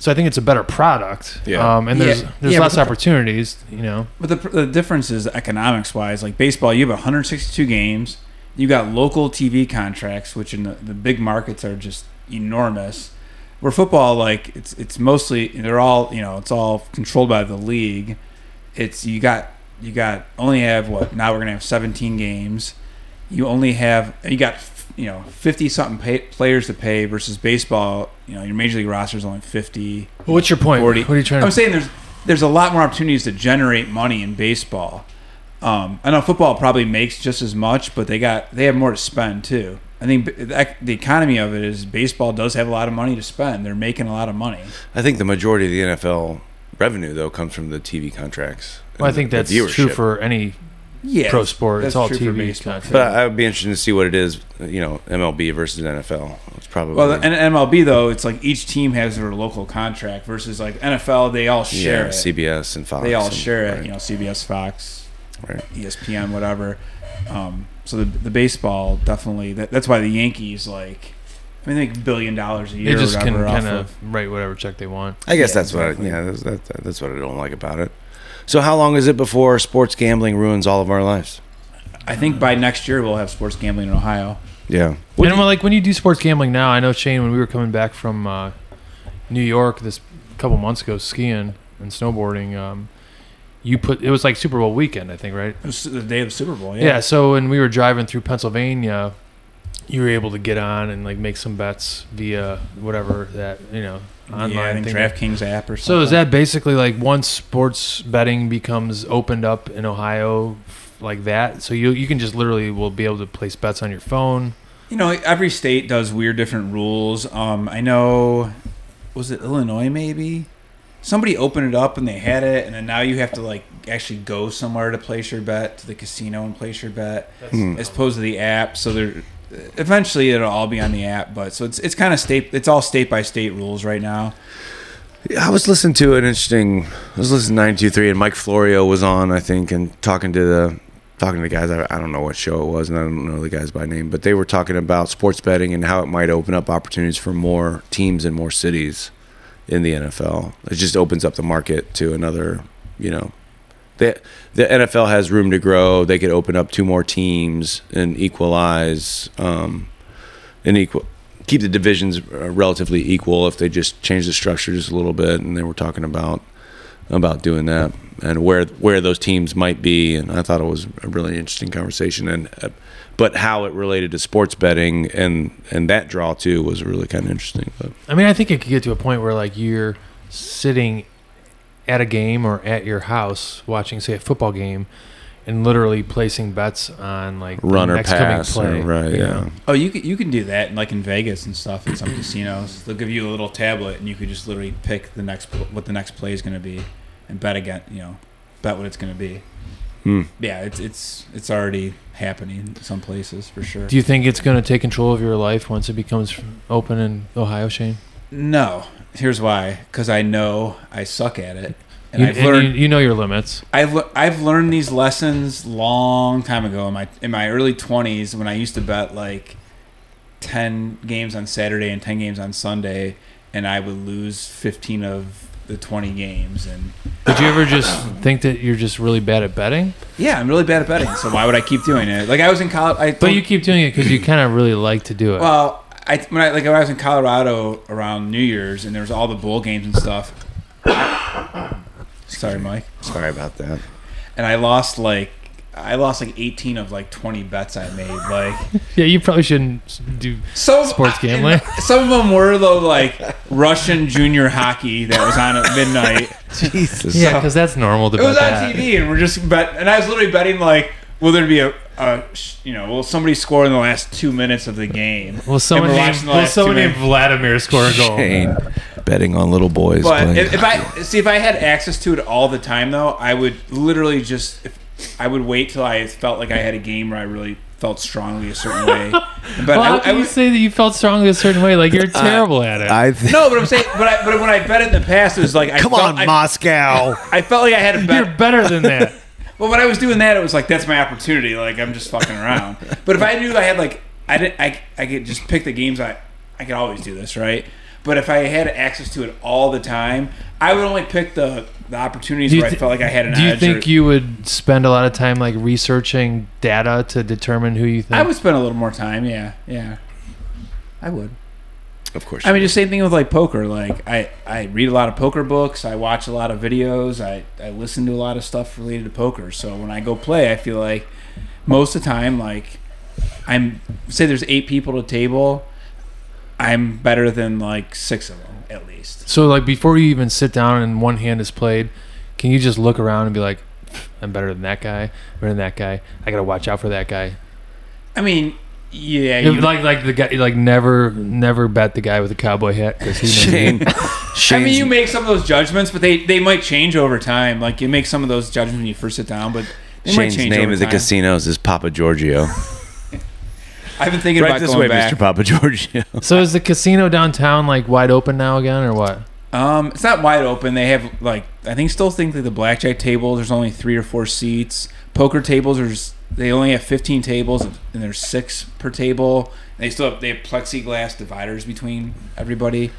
So I think it's a better product. Yeah. Um, and there's Yeah. there's Yeah, less the- opportunities. You know. But the, the difference is economics wise. Like baseball, you have 162 games. You got local TV contracts, which in the, the big markets are just enormous. Where football, like it's it's mostly they're all you know it's all controlled by the league. It's you got you got only have what now we're gonna have 17 games. You only have you got you know 50 something pay, players to pay versus baseball. You know your major league roster is only 50. Well, what's your point? 40. What are you trying to? I'm saying there's there's a lot more opportunities to generate money in baseball. Um, I know football probably makes just as much, but they got they have more to spend too. I think b- the ec- the economy of it is baseball does have a lot of money to spend. They're making a lot of money. I think the majority of the NFL revenue though comes from the TV contracts. Well, I think the that's true for any Yeah, pro sport. It's all TV baseball, content. But I would be interested to see what it is, you know, MLB versus NFL. It's probably Well, and MLB though, it's like each team has their local contract versus like NFL, they all share yeah, it. CBS and Fox. they all and- share it. right, You know, CBS, Fox, right. ESPN, whatever. Um, so the, the baseball definitely that, that's why the Yankees like I mean they make billion dollars a year. or just can whatever off kind of- of write whatever check they want. I guess Yeah, that's exactly. what. I, yeah, that's, that, that's what I don't like about it. So, how long is it before sports gambling ruins all of our lives? I think by next year we'll have sports gambling in Ohio. Yeah. and well, like when you do sports gambling now, I know Shane when we were coming back from uh, New York this couple months ago skiing and snowboarding. Um, you put it was like Super Bowl weekend, I think, right? It was the day of the Super Bowl. Yeah. Yeah. so when we were driving through Pennsylvania, you were able to get on and like make some bets via whatever that you know online yeah, I think thing. DraftKings app or something. So is that basically like once sports betting becomes opened up in Ohio like that? So you you can just literally will be able to place bets on your phone. you know every state does weird different rules. Um, I know was it Illinois maybe somebody opened it up and they had it, and then now you have to like actually go somewhere to place your bet to the casino and place your bet Hmm. as opposed to the app. So there. Eventually, it'll all be on the app, but so it's it's kind of state. It's all state by state rules right now. I was listening to an interesting. I was listening to 923, and Mike Florio was on, I think, and talking to the talking to the guys. I, I don't know what show it was, and I don't know the guys by name, but they were talking about sports betting and how it might open up opportunities for more teams in more cities in the NFL. It just opens up the market to another, you know. The, the NFL has room to grow. They could open up two more teams and equalize, um, and equal keep the divisions uh, relatively equal if they just change the structure just a little bit. And they were talking about about doing that and where where those teams might be. And I thought it was a really interesting conversation. And uh, but how it related to sports betting and and that draw too was really kind of interesting. But I mean, I think it could get to a point where like you're sitting at a game or at your house watching, say, a football game, and literally placing bets on like the run or next pass, coming or, play. right? you Yeah. know? Oh, you can, you can do that, like in Vegas and stuff. In some casinos, they'll give you a little tablet, and you could just literally pick the next what the next play is going to be, and bet again. You know, bet what it's going to be. Hmm. Yeah, it's it's it's already happening in some places for sure. Do you think it's going to take control of your life once it becomes open in Ohio, Shane? no, here's why: because I know I suck at it, and You, I've and learned you, you know your limits. I've I've learned these lessons long time ago in my in my early twenties when I used to bet like ten games on Saturday and ten games on Sunday, and I would lose fifteen of the twenty games. And Did you ever just think that you're just really bad at betting? yeah, I'm really bad at betting, so why would I keep doing it? Like I was in college, I But you keep doing it because you kind of really like to do it. well. I, when I like when I was in Colorado around New Year's and there was all the bowl games and stuff. Sorry, Mike. Sorry about that. And I lost like I lost like 18 of like 20 bets I made. Like yeah, you probably shouldn't do So sports gambling. Some of them were though like Russian junior hockey that was on at midnight. Jesus. Yeah, because that's normal to It was on that. TV, and we're just bet. And I was literally betting like, will there be a uh, you know, will somebody score in the last two minutes of the game? Will someone we're named Will someone named. Vladimir score a goal? Shane betting on little boys But if, if I see if I had access to it all the time, though, I would literally just if, I would wait till I felt like I had a game where I really felt strongly a certain way. But Well, how I, I can you would, say that you felt strongly a certain way? Like you're terrible at it. I th- no, but I'm saying, but I, but when I bet in the past, it was like I come felt, on, I, Moscow. I felt like I had a you're better than that. Well, when I was doing that, it was like that's my opportunity. Like I'm just fucking around. but if I knew I had like I didn't I, I could just pick the games I I could always do this right. But if I had access to it all the time, I would only pick the the opportunities Do you where I felt like I had an Do you edge. think or- you would spend a lot of time like researching data to determine who you think? I would spend a little more time. Yeah, yeah. I would. Of course. I mean, just same thing with like poker. Like I, I read a lot of poker books. I watch a lot of videos. I, I listen to a lot of stuff related to poker. So when I go play, I feel like most of the time, like I'm say there's eight people to table, I'm better than like six of them at least. So like before you even sit down and one hand is played, can you just look around and be like, I'm better than that guy, better than that guy. I gotta watch out for that guy. I mean, yeah, you, like like the guy like never never bet the guy with the cowboy hat because he knows Shane. I mean, you make some of those judgments, but they they might change over time. Like you make some of those judgments when you first sit down, but they might Shane's change name over of the casinos is Papa Giorgio. I've been thinking right about this going way, back. Mr. Papa Giorgio. So is the casino downtown like wide open now again or what? Um, it's not wide open. They have like I think still think that the blackjack table there's only three or four seats. Poker tables there's they only have 15 tables and there's six per table. They still have they have plexiglass dividers between everybody.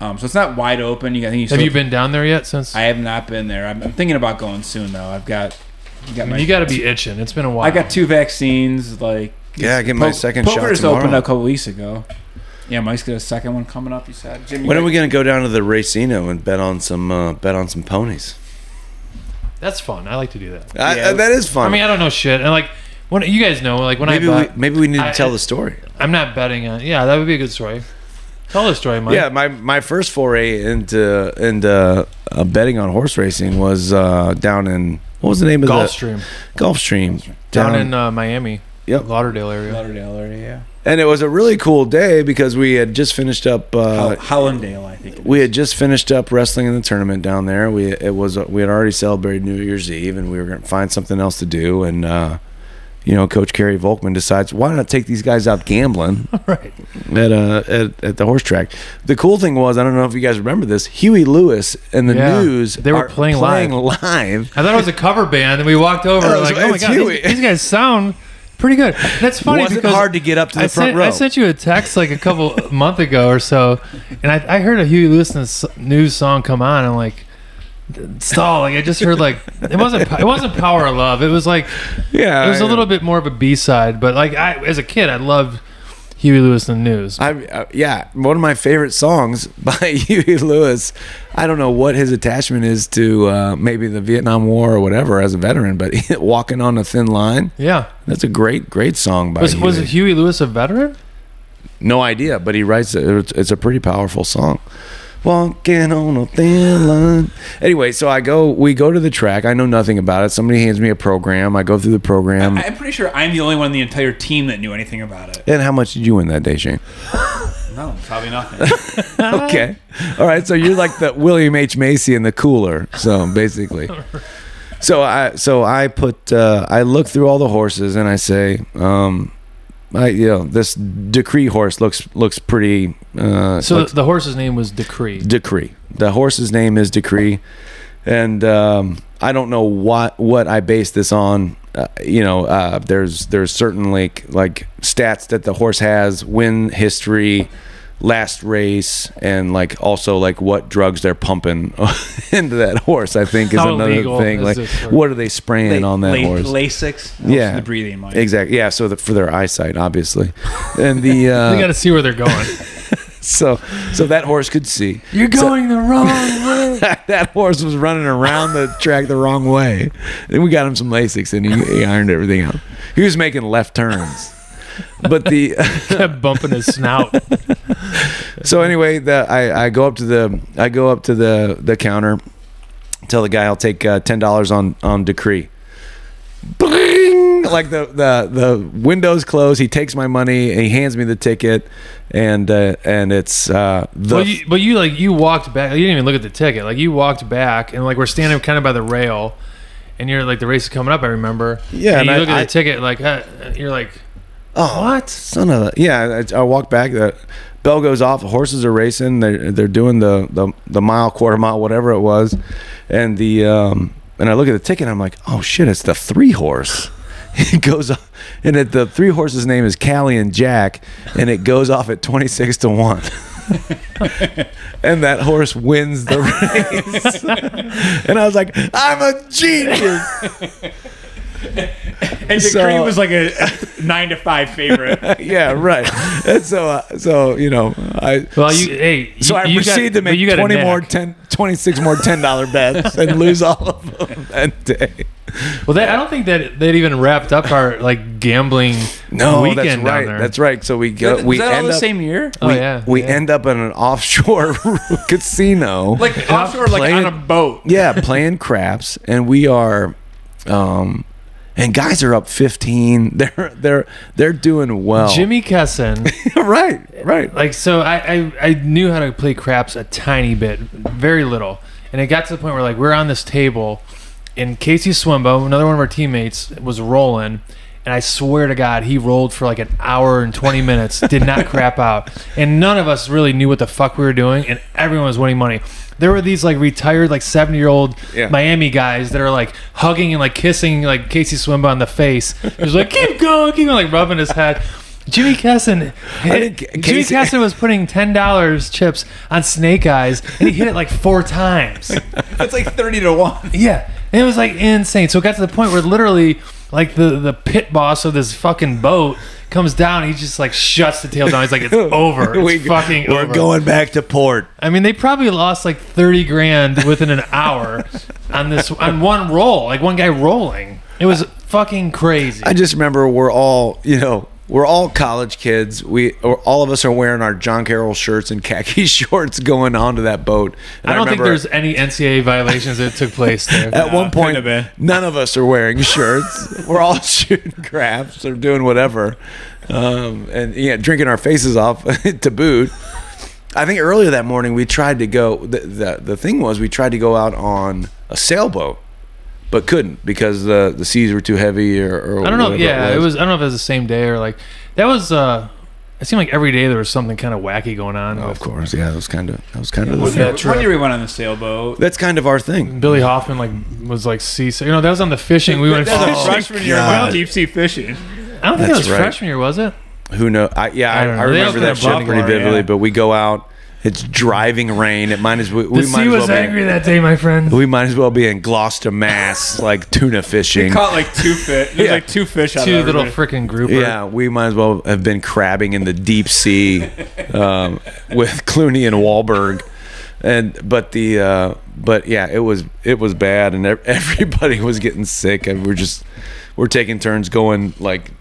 Um, so it's not wide open. You I think you Have you been down there yet since? I have not been there. I'm, I'm thinking about going soon though. I've got you got I mean, my you got to be itching. It's been a while. I got two vaccines. Like Yeah, I get my second poker shot just tomorrow. opened a couple weeks ago. Yeah, Mike's got a second one coming up. You said. Jim, you When are we going to go down to the Racino and bet on some uh, bet on some ponies? That's fun. I like to do that. I, Yeah. that is fun. I mean, I don't know shit, and like when you guys know, like when maybe I we maybe we need to I- tell the story. I'm not betting on. Yeah, that would be a good story. Tell the story, Mike. Yeah, my, my first foray into into uh, betting on horse racing was uh, down in what was the name of Gulfstream the Gulfstream down in uh, Miami, Yep. Lauderdale area. Lauderdale area, yeah. And it was a really cool day because we had just finished up. Uh, Hallandale, I think. it we had just finished up wrestling in the tournament down there. We it was we had already celebrated New Year's Eve, and we were going to find something else to do. And uh, you know, Coach Kerry Volkman decides why not take these guys out gambling right. at uh at, at the horse track. The cool thing was I don't know if you guys remember this. Huey Lewis and the Yeah. News They were are playing live. I thought it was a cover band, and we walked over Oh, like, oh my god, these, these guys sound pretty good. That's funny Wasn't hard to get up to the I front sent, row. I sent you a text like a couple month ago or so, and I, I heard a Huey Lewis news song come on, and like stall. Like I just heard like it wasn't it wasn't Power of Love. It was like yeah, it was a little bit more of a B side, but like I as a kid I loved Huey Lewis and the News. I, uh, yeah, one of my favorite songs by Huey Lewis. I don't know what his attachment is to uh, maybe the Vietnam War or whatever as a veteran, but "Walking on a Thin Line" yeah, that's a great, great song by was Huey. was Huey Lewis a veteran? No idea, but he writes it. It's a pretty powerful song. Walking on a thin line. Anyway, so I go. We go to the track. I know nothing about it. Somebody hands me a program. I go through the program. I'm pretty sure I'm the only one in the entire team that knew anything about it. and how much did you win that day, Shane? No, probably nothing. okay. All right. So you're like the William H Macy in the cooler. So basically. So I so I put uh, I look through all the horses and I say, um, I you know this decree horse looks looks pretty. Uh, So looks- the horse's name was Decree. Decree. The horse's name is Decree, and um, I don't know what what I base this on. Uh, you know, uh, there's there's certain like like stats that the horse has, win history, last race, and like also like what drugs they're pumping into that horse. I think is How another legal thing. is Like, what are they spraying on that La- horse? Lasix. Yeah. The breathing, Mike. Exactly. Yeah. So that for their eyesight, obviously, and the uh, they got to see where they're going. so so that horse could see. You're going the wrong way. that horse was running around the track the wrong way. Then we got him some Lasix and he, he ironed everything out. He was making left turns. But the Kept bumping his snout. so anyway, the I, I go up to the I go up to the the counter, tell the guy I'll take uh, ten dollars on on decree. Bling! like the, the the windows close. He takes my money and he hands me the ticket, and uh, and it's uh, the Well, you, but you like you walked back. You didn't even look at the ticket. Like you walked back, and like we're standing kind of by the rail, and you're like the race is coming up. I remember. Yeah, And, and you I- look at I- the ticket, like uh, you're like, oh what? son of a yeah. I, I walk back. The bell goes off. The horses are racing. They're they're doing the the, the mile, quarter mile, whatever it was, and the um and I look at the ticket. and I'm like, oh shit, it's the three horse. It goes off, and it, the three horses' name is Callie and Jack, and it goes off at twenty six to one. and that horse wins the race. and I was like, I'm a genius. And So- Decree was like a, a nine to five favorite. yeah, right. And so, uh, so you know, I Well, you hey. so you, I you got- proceed to make you got 20 more knack. 10, 26 more ten dollar bets and lose all of them that day. Well, that, I don't think that that even wrapped up our like gambling No, weekend that's down right. there. That's right. So we go. Was we that all end the up. same year? Oh, yeah, we yeah. end up in an offshore casino. Like offshore, like playing- on a boat. yeah, playing craps, and we are, um, and guys are up fifteen. They're they're they're doing well. Jimmy Kesson. right, right. like so I, I I knew how to play craps a tiny bit, very little, and it got to the point where like we're on this table, and Casey Swimbo, another one of our teammates, was rolling, and I swear to God, he rolled for like an hour and twenty minutes, did not crap out, and none of us really knew what the fuck we were doing, and everyone was winning money. There were these like retired like seventy year old Yeah. Miami guys that are like hugging and like kissing like Casey Swimbo on the face. He was like, "Keep going, keep going," like rubbing his head. Jimmy Kesson, Jimmy Kesson was putting ten dollars chips on Snake Eyes, and he hit it like four times. It's like thirty to one. Yeah, and it was like insane. So it got to the point where literally, like the the pit boss of this fucking boat comes down. He just like shuts the tail down. He's like, "It's over. It's We- fucking We're over." going back to port. I mean, they probably lost like thirty grand within an hour on this on one roll. Like one guy rolling. It was fucking crazy. I just remember we're all, you know, we're all college kids. We, all of us are wearing our John Carroll shirts and khaki shorts going onto that boat. And I don't think there's any NCAA violations that took place there. At one point, none of us are wearing shirts. we're all shooting craps or doing whatever, um, and yeah, drinking our faces off to boot. I think earlier that morning we tried to go. The, the the thing was we tried to go out on a sailboat, but couldn't because the the seas were too heavy or. or I don't know. Yeah, it was. I don't know if it was the same day or like that was. uh It seemed like every day there was something kind of wacky going on. Oh, of course, yeah. That was kind of that was kind of the thing. that trip. One we went on the sailboat. That's kind of our thing. Billy Hoffman like was like seasick. You know that was on the fishing. We went That was Oh, freshman year. We deep sea fishing. I don't think That's it was right. freshman year, was it? Who know? I, yeah, I, I I, remember that a shit pretty vividly. yeah. But we go out. It's driving rain. It might as well. The We might sea as was well angry be. that day, my friend. We might as well be in Gloucester, Mass, like tuna fishing. We caught like two fish. There's Yeah. like two fish out Two of little freaking grouper. Yeah, we might as well have been crabbing in the deep sea um, with Clooney and Wahlberg, and but the uh, but yeah, it was it was bad, and everybody was getting sick, and we're just we're taking turns going like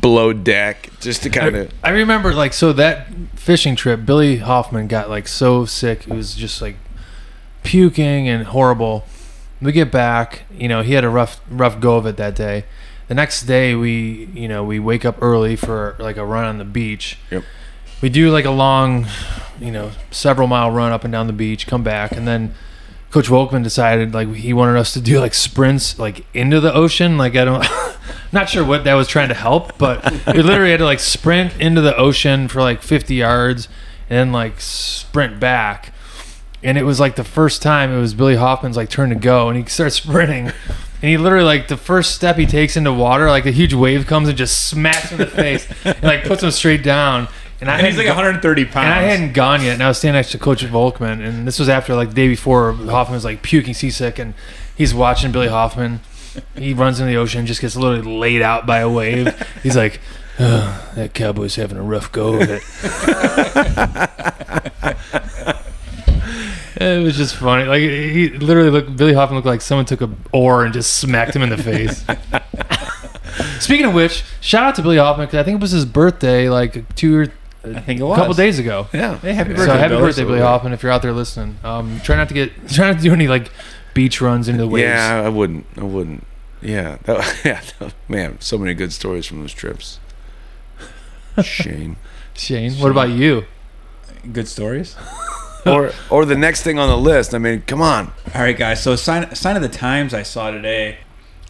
below deck just to kind of I remember like so that fishing trip, Billy Hoffman got like so sick. It was just like puking and horrible. We get back, you know, he had a rough rough go of it that day. The next day we, you know, we wake up early for like a run on the beach. Yep. We do like a long, you know, several mile run up and down the beach, come back, and then Coach Volkman decided like he wanted us to do like sprints like into the ocean. Like I don't, not sure what that was trying to help, but we literally had to like sprint into the ocean for like 50 yards and then like sprint back. And it was like the first time it was Billy Hoffman's like turn to go, and he starts sprinting. And he literally like the first step he takes into water, like a huge wave comes and just smacks him in the face and like puts him straight down. And I And he's like 130 pounds. and I hadn't gone yet, and I was standing next to Coach Volkman, and this was after like the day before Hoffman was like puking seasick, and he's watching Billy Hoffman. He runs into the ocean, just gets literally laid out by a wave. He's like, oh, "That cowboy's having a rough go of it." it was just funny. Like he literally looked. Billy Hoffman looked like someone took a oar and just smacked him in the face. Speaking of which, shout out to Billy Hoffman because I think it was his birthday, like two or I think it was a couple days ago. yeah. Hey, happy birthday! So birthday, happy Billy. birthday, Billy Hoffman! If you're out there listening, um, try not to get, try not to do any like beach runs into the waves. Yeah, I wouldn't. I wouldn't. Yeah, that, yeah, that- man, so many good stories from those trips. Shane. Shane, what about you? Good stories. or or the next thing on the list. I mean, come on. All right, guys. So sign sign of the times I saw today.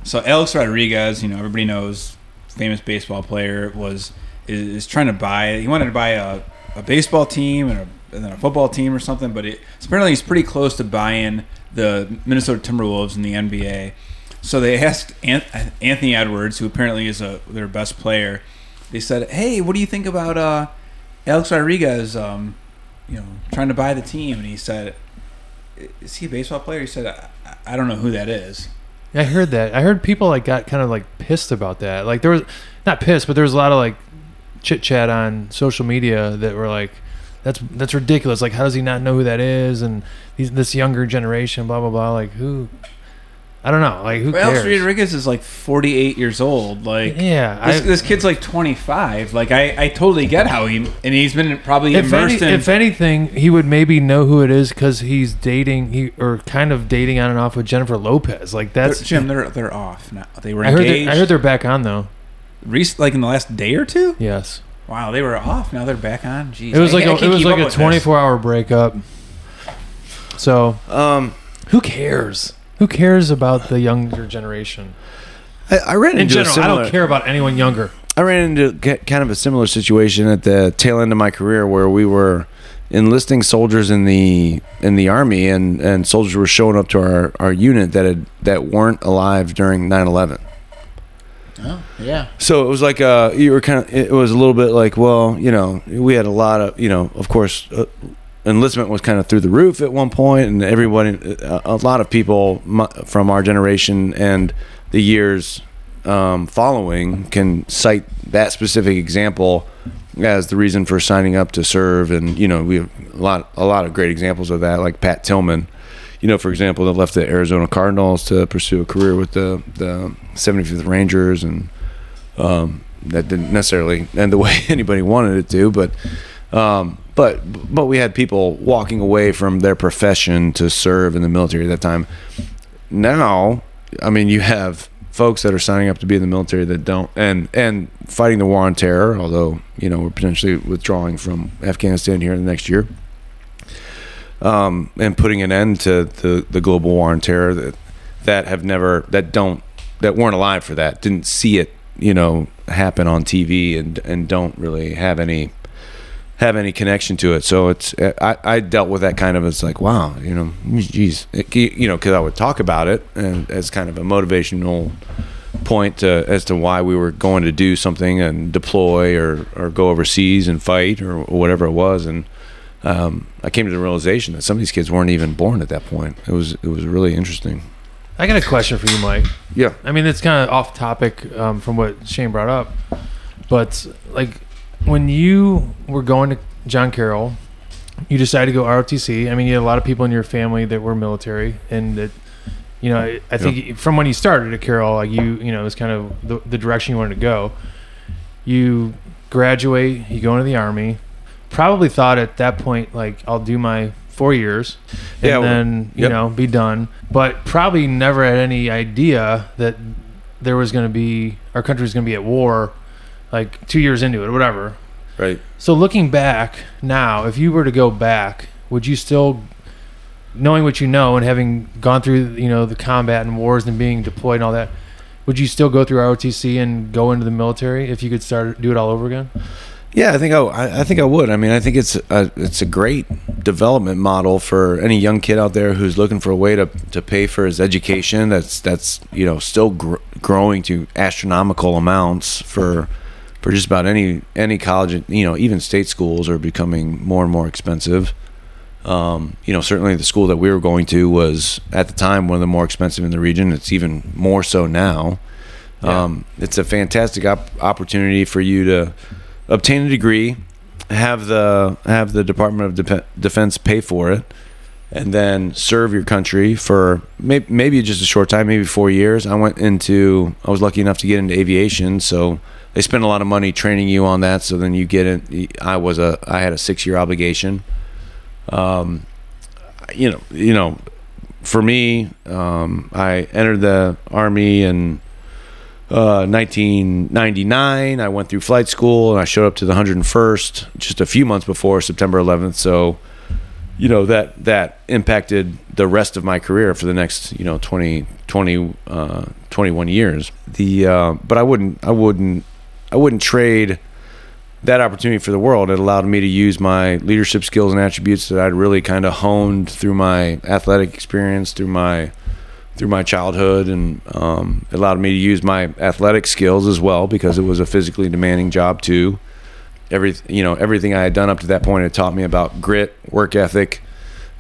So Alex Rodriguez, you know, everybody knows, famous baseball player, was is, trying to buy. He wanted to buy a, a baseball team and, a, and then a football team or something. But it, apparently, he's pretty close to buying the Minnesota Timberwolves in the NBA. So they asked An- Anthony Edwards, who apparently is a their best player. They said, "Hey, what do you think about uh, Alex Rodriguez? Um, you know, trying to buy the team?" And he said, is he a baseball player? He said, I, I don't know who that is. I heard that. I heard people like got kind of like pissed about that. Like there was not pissed, but there was a lot of like chit chat on social media that were like, "That's that's ridiculous. Like, how does he not know who that is?" And these, this younger generation, blah blah blah. Like who? I don't know. Like who Well, Alex cares? Rodriguez is like 48 years old. Like, yeah, this, I, this kid's like 25. Like, I, I totally get how he, and he's been probably if, any, immersed in. if anything, he would maybe know who it is because he's dating, he or kind of dating on and off with Jennifer Lopez. Like they're- that's Jim, they're, they're off now. They were I heard, engaged. I heard they're back on though. Rec- like in the last day or two? Yes, Wow, they were off. Now they're back on. Jeez. it was I- like I a, can't it was keep like up a with this. 24 hour breakup. So Um, who cares? Who cares about the younger generation? I, I ran In into general, a similar, I don't care about anyone younger. I ran into ki- kind of a similar situation at the tail end of my career where we were enlisting soldiers in the in the army and and soldiers were showing up to our our unit that had that weren't alive during 9/11. Yeah. So it was like uh you were kind of it was a little bit like well you know we had a lot of you know of course uh, enlistment was kind of through the roof at one point and everybody a, a lot of people from our generation and the years um, following can cite that specific example as the reason for signing up to serve and you know we have a lot a lot of great examples of that like Pat Tillman you know, for example, that left the Arizona Cardinals to pursue a career with the the 75th Rangers, and um, that didn't necessarily end the way anybody wanted it to. But um, but but we had people walking away from their profession to serve in the military at that time. Now, I mean, you have folks that are signing up to be in the military that don't, and and fighting the war on terror. Although you know we're potentially withdrawing from Afghanistan here in the next year um, and putting an end to the, the global war on terror that that have never that don't that weren't alive for that didn't see it you know happen on TV and and don't really have any have any connection to it. So it's I, I dealt with that kind of as like wow you know geez it, you know because I would talk about it and as kind of a motivational point to, as to why we were going to do something and deploy or, or go overseas and fight or, or whatever it was. And um, I came to the realization that some of these kids weren't even born at that point. It was it was really interesting. I got a question for you, Mike. Yeah. I mean, it's kind of off topic um, from what Shane brought up, but like when you were going to John Carroll, you decided to go ROTC. I mean, you had a lot of people in your family that were military, and that you know, I- I think from when you started at Carroll, like you, you know, it was kind of the, the direction you wanted to go. You graduate, you go into the army. Probably thought at that point, like, I'll do my four years, and Yeah, well, then you yep. know, be done. But probably never had any idea that there was going to be our country was going to be at war, like two years into it, or whatever. Right. So looking back now, if you were to go back, would you still, knowing what you know and having gone through, you know, the combat and wars and being deployed and all that, would you still go through ROTC and go into the military if you could start do it all over again? Yeah, I think I, I think I would. I mean, I think it's a, it's a great development model for any young kid out there who's looking for a way to, to pay for his education. That's that's you know still gr- growing to astronomical amounts for for just about any any college. You know, even state schools are becoming more and more expensive. Um, you know, certainly the school that we were going to was at the time one of the more expensive in the region. It's even more so now. Yeah. Um, it's a fantastic op- opportunity for you to obtain a degree, have the have the Department of Defense pay for it, and then serve your country for may- maybe just a short time, maybe four years. I went into I was lucky enough to get into aviation, so they spend a lot of money training you on that. So then you get in. I was a I had a six year obligation. Um, you know, you know, for me, um, I entered the army and uh, 1999. I went through flight school and I showed up to the 101st just a few months before September 11th. So, you know that that impacted the rest of my career for the next you know 20 20 uh, 21 years the uh, but i wouldn't i wouldn't i wouldn't trade that opportunity for the world it allowed me to use my leadership skills and attributes that i'd really kind of honed through my athletic experience through my through my childhood and um, allowed me to use my athletic skills as well because it was a physically demanding job too every you know everything I had done up to that point had taught me about grit, work ethic,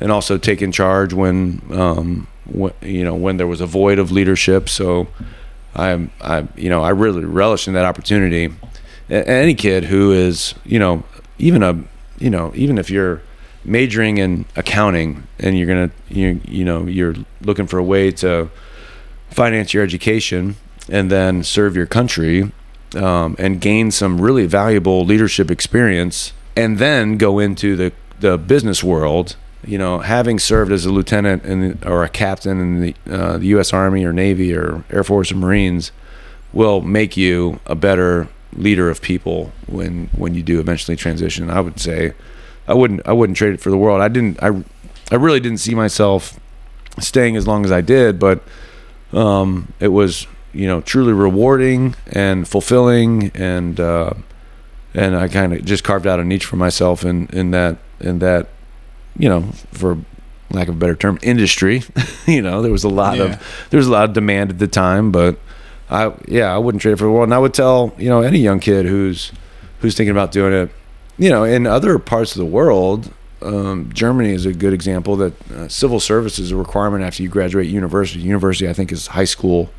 and also taking charge when um, when, you know when there was a void of leadership. So I I you know I really relish in that opportunity. Any kid who is you know even a you know even if you're majoring in accounting and you're gonna you you know you're looking for a way to finance your education and then serve your country um, and gain some really valuable leadership experience, and then go into the the business world. You know, having served as a lieutenant in or a captain in the uh, the U.S. Army or Navy or Air Force or Marines will make you a better leader of people when when you do eventually transition. I would say, I wouldn't I wouldn't trade it for the world. I didn't I I really didn't see myself staying as long as I did, but um, it was you know truly rewarding and fulfilling and uh, and I kind of just carved out a niche for myself in in that in that you know for lack of a better term industry you know there was a lot Yeah. of there was a lot of demand at the time but I yeah I wouldn't trade it for the world and I would tell you know any young kid who's who's thinking about doing it you know in other parts of the world um, Germany is a good example that uh, civil service is a requirement after you graduate university university I think is high school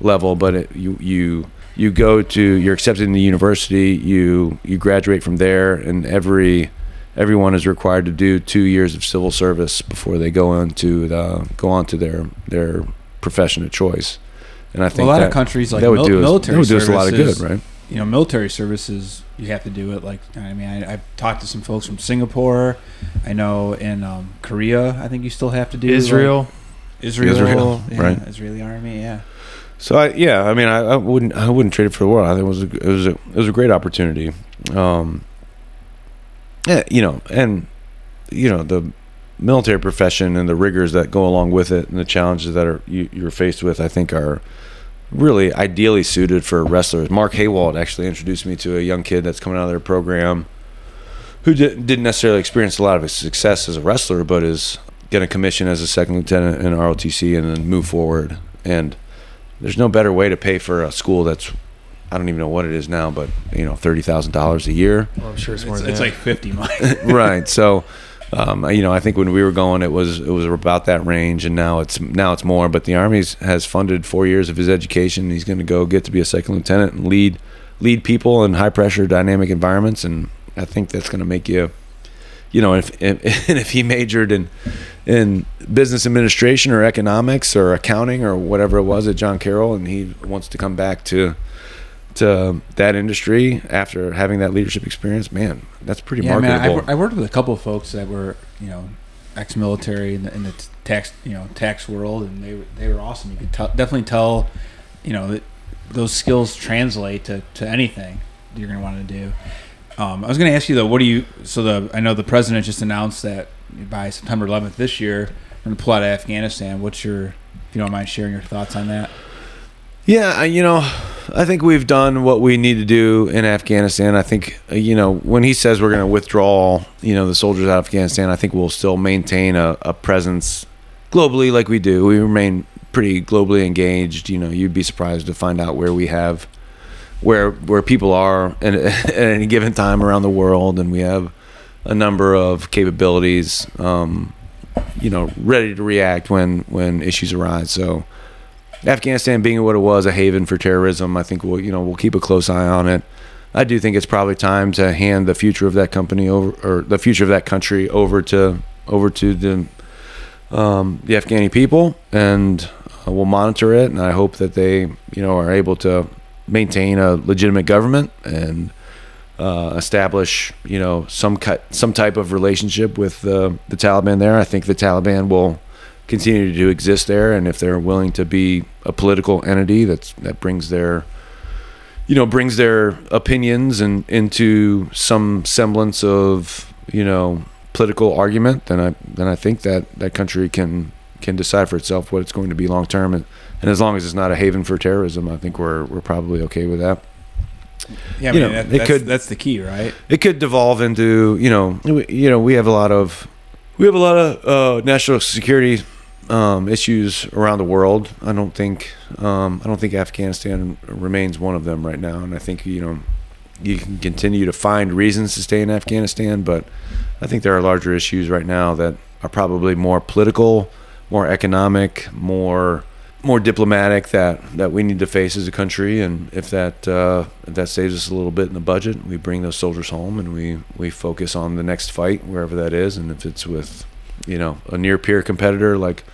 level, but it, you you you go to you're accepted in the university. You you graduate from there, and every everyone is required to do two years of civil service before they go on to the, go on to their their profession of choice. And I Well, think a lot that, of countries like that would mil- do us, military that would do us a lot of good, right? You know, military services you have to do it. Like I mean, I, I've talked to some folks from Singapore. I know in um, Korea, I think you still have to do like, Israel. Israel, Israel, yeah, right. Israeli army, yeah. So I, yeah, I mean, I, I wouldn't, I wouldn't trade it for the world. I think it was, a, it was, a, it was a great opportunity. Um, yeah, you know, and you know the military profession and the rigors that go along with it, and the challenges that are you, you're faced with, I think are really ideally suited for wrestlers. Mark Haywald actually introduced me to a young kid that's coming out of their program who did, didn't necessarily experience a lot of success as a wrestler, but is going to commission as a second lieutenant in ROTC and then move forward. And there's no better way to pay for a school that's I don't even know what it is now, but you know, thirty thousand dollars a year. Well, I'm sure it's It's, more than it's that. like fifty miles. right. So, um, you know, I think when we were going, it was it was about that range, and now it's now it's more. But the Army has funded four years of his education. He's going to go get to be a second lieutenant and lead lead people in high pressure, dynamic environments, and I think that's going to make you, you know, if if, and if he majored in in business administration or economics or accounting or whatever it was at John Carroll, and he wants to come back to to that industry after having that leadership experience, man, that's pretty yeah, man, I, marketable. I worked with a couple of folks that were, you know, ex-military in the, in the tax, you know, tax world, and they were they were awesome. You could tell, definitely tell, you know, that those skills translate to, to anything you're going to want to do. Um, I was going to ask you though, what do you? So the I know the president just announced that by September 11th this year, we're going to pull out of Afghanistan. What's your, if you don't mind sharing your thoughts on that? Yeah, you know, I think we've done what we need to do in Afghanistan. I think, uh, you know, when he says we're going to withdraw, you know, the soldiers out of Afghanistan, I think we'll still maintain a, a presence globally like we do. We remain pretty globally engaged. You know, you'd be surprised to find out where we have, where where people are at, at any given time around the world, and we have a number of capabilities, um, you know, ready to react when when issues arise. So. Afghanistan being what it was, a haven for terrorism, I think we'll you know we'll keep a close eye on it. I do think it's probably time to hand the future of that company over, or the future of that country over to over to the um, the Afghani people, and uh, we'll monitor it. And I hope that they you know are able to maintain a legitimate government and uh, establish you know some cut some type of relationship with the the Taliban there. I think the Taliban will continue to exist there, and if they're willing to be a political entity that's that brings their you know brings their opinions and into some semblance of you know political argument, then I then I think that that country can can decide for itself what it's going to be long term, and, and as long as it's not a haven for terrorism, I think we're we're probably okay with that. Yeah, I You mean, know, that, it that's, could- that's the key, right? It could devolve into you know you know we have a lot of we have a lot of uh, national security um, issues around the world. I don't think um, I don't think Afghanistan remains one of them right now, and I think you know you can continue to find reasons to stay in Afghanistan, but I think there are larger issues right now that are probably more political, more economic, more more diplomatic that that we need to face as a country. And if that uh, if that saves us a little bit in the budget, we bring those soldiers home and we we focus on the next fight wherever that is. And if it's with you know a near peer competitor like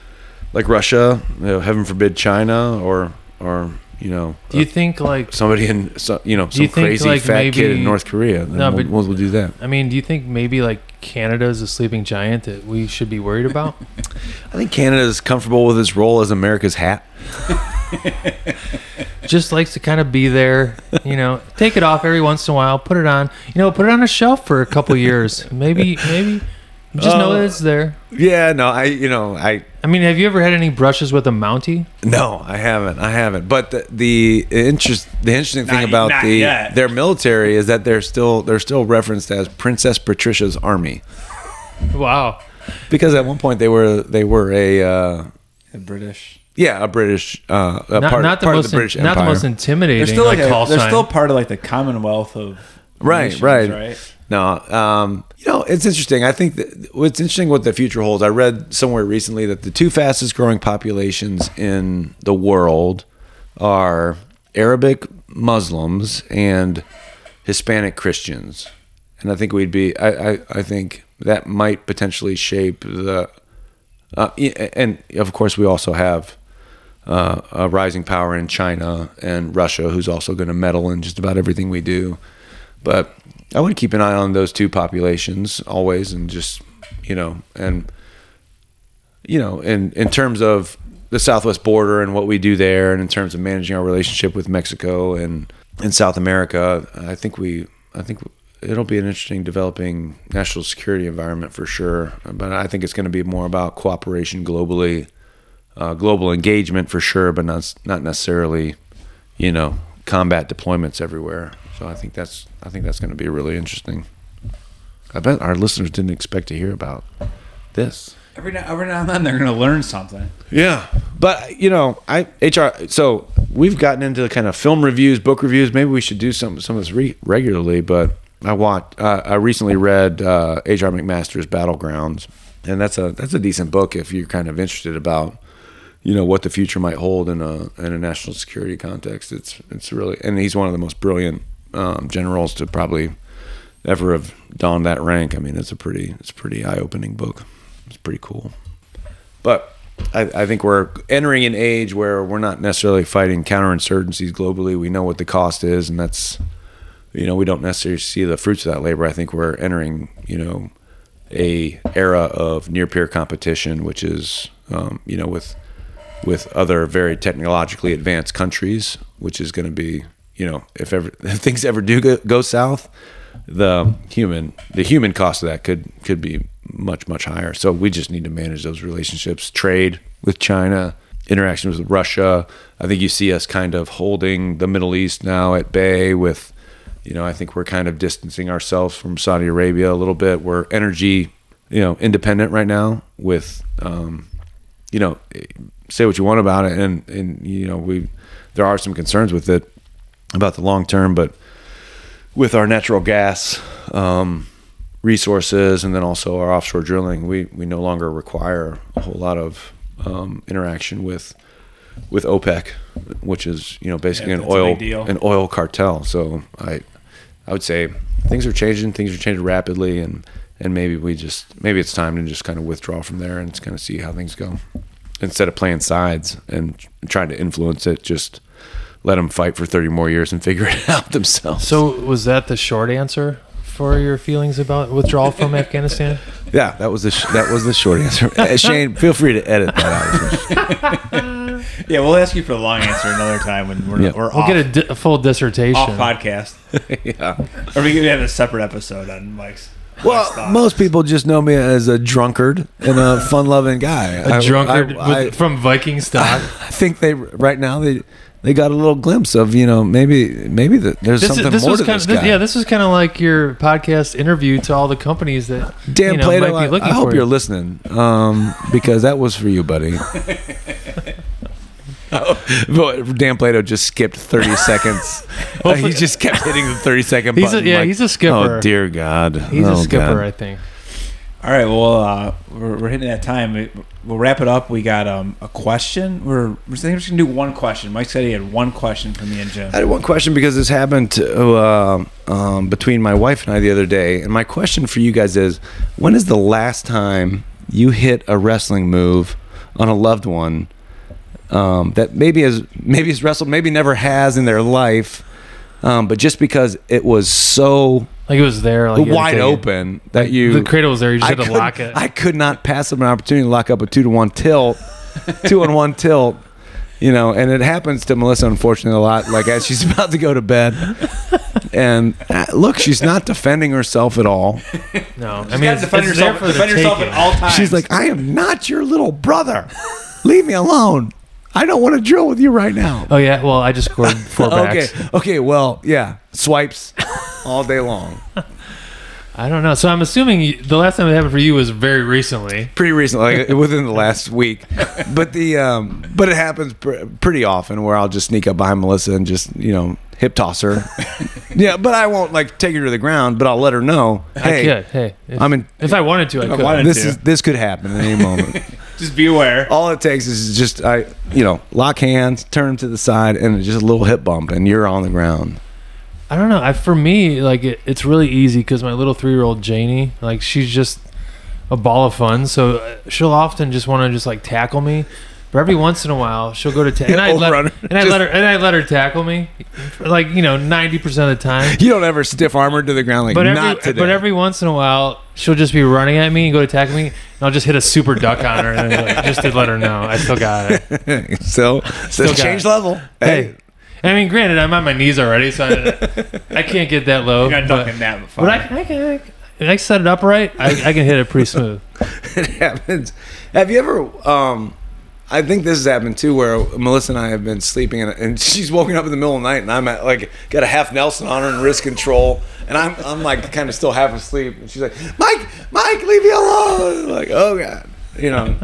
like Russia, you know, heaven forbid China or or you know Do you uh, think like somebody in so, you know some think, crazy like, fat kid in North Korea, No, we'll, but- we'll, we'll do that. I mean, do you think maybe like Canada is a sleeping giant that we should be worried about? I think Canada is comfortable with its role as America's hat. Just likes to kind of be there, you know, take it off every once in a while, put it on, you know, put it on a shelf for a couple years. Maybe, maybe just know that Uh, it's there. Yeah, no, I you know I I mean, have you ever had any brushes with a Mountie? No, I haven't. I haven't. But the the interest the interesting thing Not- about not the yet. their military is that they're still they're still referenced as Princess Patricia's army Wow. because at one point they were they were a uh, The British. yeah a British uh, a Not, part, not the part most of the British in- not the most intimidating They're still like, like, a, call they're sign. still part of like the Commonwealth of Right, nations, right. right. No, um, you know, it's interesting. I think that what's interesting what the future holds. I read somewhere recently that the two fastest growing populations in the world are Arabic Muslims and Hispanic Christians. And I think we'd be, I, I, I think that might potentially shape the, uh, and of course, we also have uh, a rising power in China and Russia, who's also going to meddle in just about everything we do. But I would keep an eye on those two populations always, and just you know, and you know, in in terms of the Southwest border and what we do there, and in terms of managing our relationship with Mexico and in South America, I think we, I think it'll be an interesting developing national security environment for sure. But I think it's going to be more about cooperation globally, uh, global engagement for sure, but not not necessarily, you know, combat deployments everywhere. So I think that's I think that's going to be really interesting. I bet our listeners didn't expect to hear about this. Every now, every now and then they're going to learn something. Yeah, but you know, I HR. So we've gotten into kind of film reviews, book reviews. Maybe we should do some some of this re- regularly. But I watched. Uh, I recently read uh, H.R. McMaster's Battlegrounds, and that's a that's a decent book if you're kind of interested about you know what the future might hold in a in a national security context. It's it's really and he's one of the most brilliant um, generals to probably ever have donned that rank. I mean, it's a pretty it's a pretty eye opening book. It's pretty cool. But I, I think we're entering an age where we're not necessarily fighting counterinsurgencies globally. We know what the cost is, and that's you know we don't necessarily see the fruits of that labor. I think we're entering you know a era of near peer competition, which is um, you know with with other very technologically advanced countries, which is going to be you know if ever if things ever do go, go south, the human the human cost of that could could be much much higher. So we just need to manage those relationships, trade with China, interactions with Russia. I think you see us kind of holding the Middle East now at bay with you know, I think we're kind of distancing ourselves from Saudi Arabia a little bit. We're energy, you know, independent right now with um, you know, say what you want about it and and you know, we there are some concerns with it about the long term, but with our natural gas um, resources and then also our offshore drilling, we, we no longer require a whole lot of um, interaction with with OPEC, which is you know basically Yeah, an oil an oil cartel. So I I would say things are changing, things are changing rapidly, and and maybe we just maybe it's time to just kind of withdraw from there and just kind of see how things go instead of playing sides and trying to influence it. Just let them fight for 30 more years and figure it out themselves. So was that the short answer for your feelings about withdrawal from Afghanistan? Yeah, that was the sh- that was the short answer. Uh, Shane, feel free to edit that out. Yeah, we'll ask you for the long answer another time when we're, Yeah. we're We'll off, get a, di- a full dissertation. off podcast. yeah. Or we could have a separate episode on Mike's. Mike's Well, thoughts. most people just know me as a drunkard and a fun-loving guy. a I- drunkard I, with, from Viking stock. I think they right now they they got a little glimpse of you know maybe maybe the, there's This, is, something this more was to kind this of, guy. yeah. This was kind of like your podcast interview to all the companies that Dan you know, Plato, I, I hope you're you. listening um, because that was for you, buddy. But Dan Plato just skipped 30 seconds. Uh, he just kept hitting the 30 second He's a- yeah, like, he's a skipper. Oh dear God, He's Oh, a skipper, God. I think. All right, well, uh, we're, we're hitting that time. We- We'll wrap it up. We got um, a question. We're we're just gonna do one question. Mike said he had one question for me and Jim. I had one question because this happened to, uh, um, between my wife and I the other day, and my question for you guys is: When is the last time you hit a wrestling move on a loved one um, that maybe has maybe has wrestled, maybe never has in their life, um, but just because it was so Like it was there, like you had to wide take it. open that you The cradle was there. You just I had to lock it. I could not pass up an opportunity to lock up a two to one tilt, two on one tilt. You know, and it happens to Melissa, unfortunately, a lot. Like as she's about to go to bed, and uh, look, she's not defending herself at all. no, I I mean, it's, defend it's yourself. there for the defend yourself taking. at all times. She's like, "I am not your little brother. Leave me alone. I don't want to drill with you right now." Oh yeah, well, I just scored four Okay, okay, well, yeah, swipes all day long. I don't know. So I'm assuming you, the last time it happened for you was very recently. pretty recently, like within the last week. But the um, but it happens pr- pretty often where I'll just sneak up behind Melissa and just you know hip toss her. yeah, but I won't like take her to the ground, but I'll let her know. Hey, I could. Hey, if, I'm in. if I wanted to, I If I could. wanted- This to. is this could happen at any moment. just be aware. All it takes is just I you know lock hands, turn to the side, and just a little hip bump, and you're on the ground. I don't know. I for me, like it, it's really easy because my little three year old Janie, like she's just a ball of fun. So uh, she'll often just want to just like tackle me. But every once in a while, she'll go to ta- and I let her. and I let her and I let her tackle me, like you know ninety percent of the time. You don't ever stiff armor to the ground like But not every today. but every once in a while, she'll just be running at me and go to tackle me, and I'll just hit a super duck on her, and then, like, just to let her know I still got it. so Still so got change it. level. Hey, I mean, granted, I'm on my knees already, so I, I can't get that low. You're not but- ducking that. But I, I can, I, can- I set it up right. I, I can hit it pretty smooth. it happens. Have you ever? Um, I think this has happened too, where Melissa and I have been sleeping, and, and she's woken up in the middle of the night, and I'm at, like got a half Nelson on her and wrist control, and I'm I'm like kind of still half asleep, and she's like, Mike, Mike, leave me alone. Like, oh god, you know,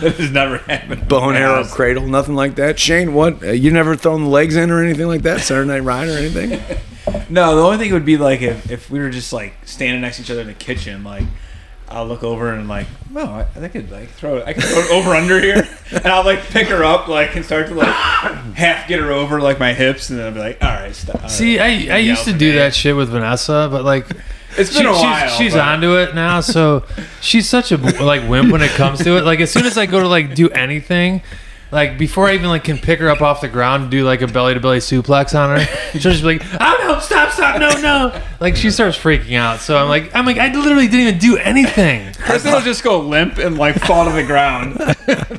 This has never happened. bow and arrow Yeah. cradle, nothing like that. Shane, what? Uh, you never thrown the legs in or anything like that? Saturday Night Ride or anything? No, the only thing would be like if, if we were just like standing next to each other in the kitchen, like I'll look over and like, no, I, I could like throw it. I could throw it over under here, and I'll like pick her up, like and start to like half get her over like my hips, and then I'll be like, all right, stop. all See, right. I, I used to do that shit with Vanessa, but like, It's been she- a while. she's, she's but- onto it now. So she's such a like wimp when it comes to it. Like as soon as I go to like do anything, like before I even like can pick her up off the ground and do like a belly to belly suplex on her, she'll just be like, "Oh no, stop, stop, no, no!" Like she starts freaking out. So I'm like, I'm like, I literally didn't even do anything. Kristen will just go limp and like fall to the ground,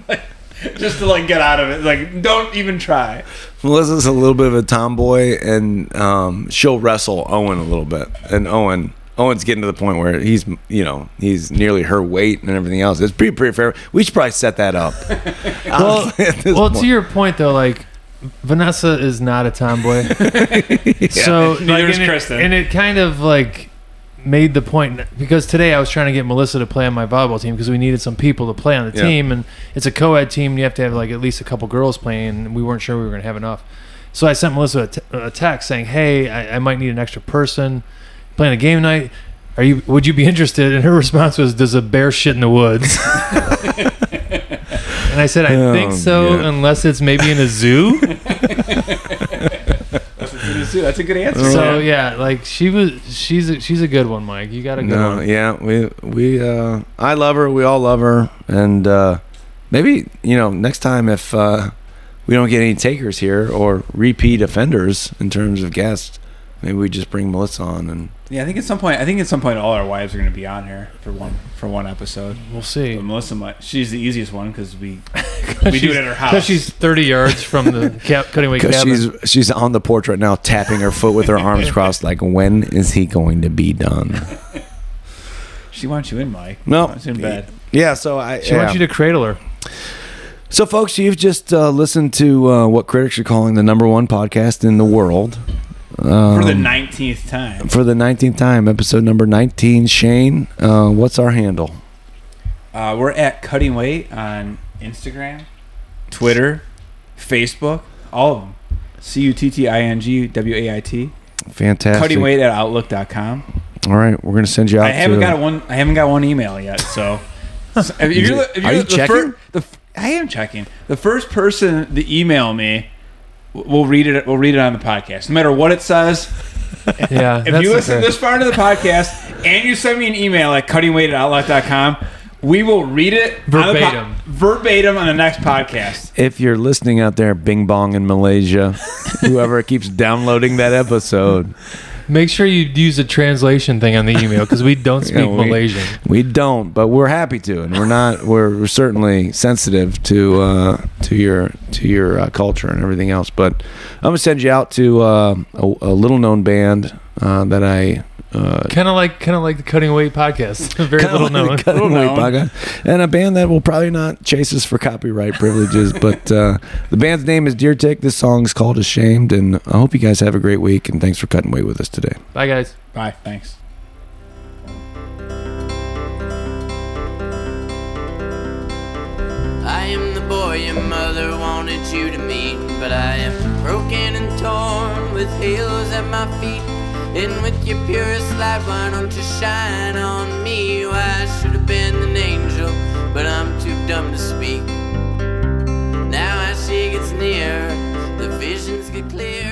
Like, just to like get out of it. Like, don't even try. Melissa's a little bit of a tomboy, and um, she'll wrestle Owen a little bit. And Owen, Owen's getting to the point where he's, you know, he's nearly her weight and everything else. It's pretty, pretty fair. We should probably set that up. Well, Honestly, at this well, point. to your point though, like Vanessa is not a tomboy. So Neither like, is and it- Kristen. and it kind of like made the point because today I was trying to get Melissa to play on my volleyball team because we needed some people to play on the Yeah. team, and it's a co-ed team. And you have to have like at least a couple girls playing, and we weren't sure we were going to have enough. So I sent Melissa a, t- a text saying, "Hey, I, I might need an extra person playing a game night. Are you? Would you be interested?" And her response was, "Does a bear shit in the woods?" and I said, "I Oh, think so, yeah. unless it's maybe in a zoo." That's a good answer. So yeah, like she was, she's a, she's a good one, Mike. You got a good no, one. yeah, we we uh, I love her. We all love her, and uh, maybe you know next time if uh, we don't get any takers here or repeat offenders in terms of guests, maybe we just bring Melissa on and Yeah, I think at some point, I think at some point, all our wives are going to be on here for one for one episode. We'll see. But Melissa, might, she's the easiest one because we we do it at her house. Because she's 30 yards from the cap, cutting weight because cabin. she's she's on the porch right now, tapping her foot with her arms crossed, like when is he going to be done? she wants you in, Mike. No. She wants in bed. Yeah, so I She yeah. wants you to cradle her. So, folks, you've just uh, listened to uh, what critics are calling the number one podcast in the world. Um, For the nineteenth time, for the 19th time, episode number 19. Shane, uh, what's our handle? uh, we're at Cutting Weight on Instagram, Twitter, Facebook, all of them. C U T T I N G W A I T. Fantastic. Cutting Weight at Outlook.com. All right, we're going to send you out I haven't got one. I haven't got one email yet. So, if you're, if you're Are you the checking? fir- the I am checking. The first person to email me, we'll read it. We'll read it on the podcast, no matter what it says. Yeah. If you listen this far into the podcast and you send me an email at cuttingweight at outlook.com, we will read it on po- Verbatim. verbatim on the next podcast. If you're listening out there, Bing Bong in Malaysia, whoever keeps downloading that episode, Make sure you use the translation thing on the email because we don't speak Yeah, we- Malaysian. we don't, but we're happy to, and we're not. We're, we're certainly sensitive to uh, to your to your uh, culture and everything else. But I'm gonna send you out to uh, a, a little known band uh, that I uh, Kind of like, kind of like the Cutting Weight podcast. Very little like known. the Cutting Little known. podcast. and a band that will probably not chase us for copyright privileges. but uh, the band's name is Deer Tick. This song's called Ashamed, and I hope you guys have a great week. And thanks for cutting weight with us today. Bye, guys. Bye. Thanks. I am the boy your mother wanted you to meet, but I am broken and torn with halos at my feet. And with your purest light, why don't you shine on me? Why I should have been an angel, but I'm too dumb to speak. Now as she gets near, the visions get clear.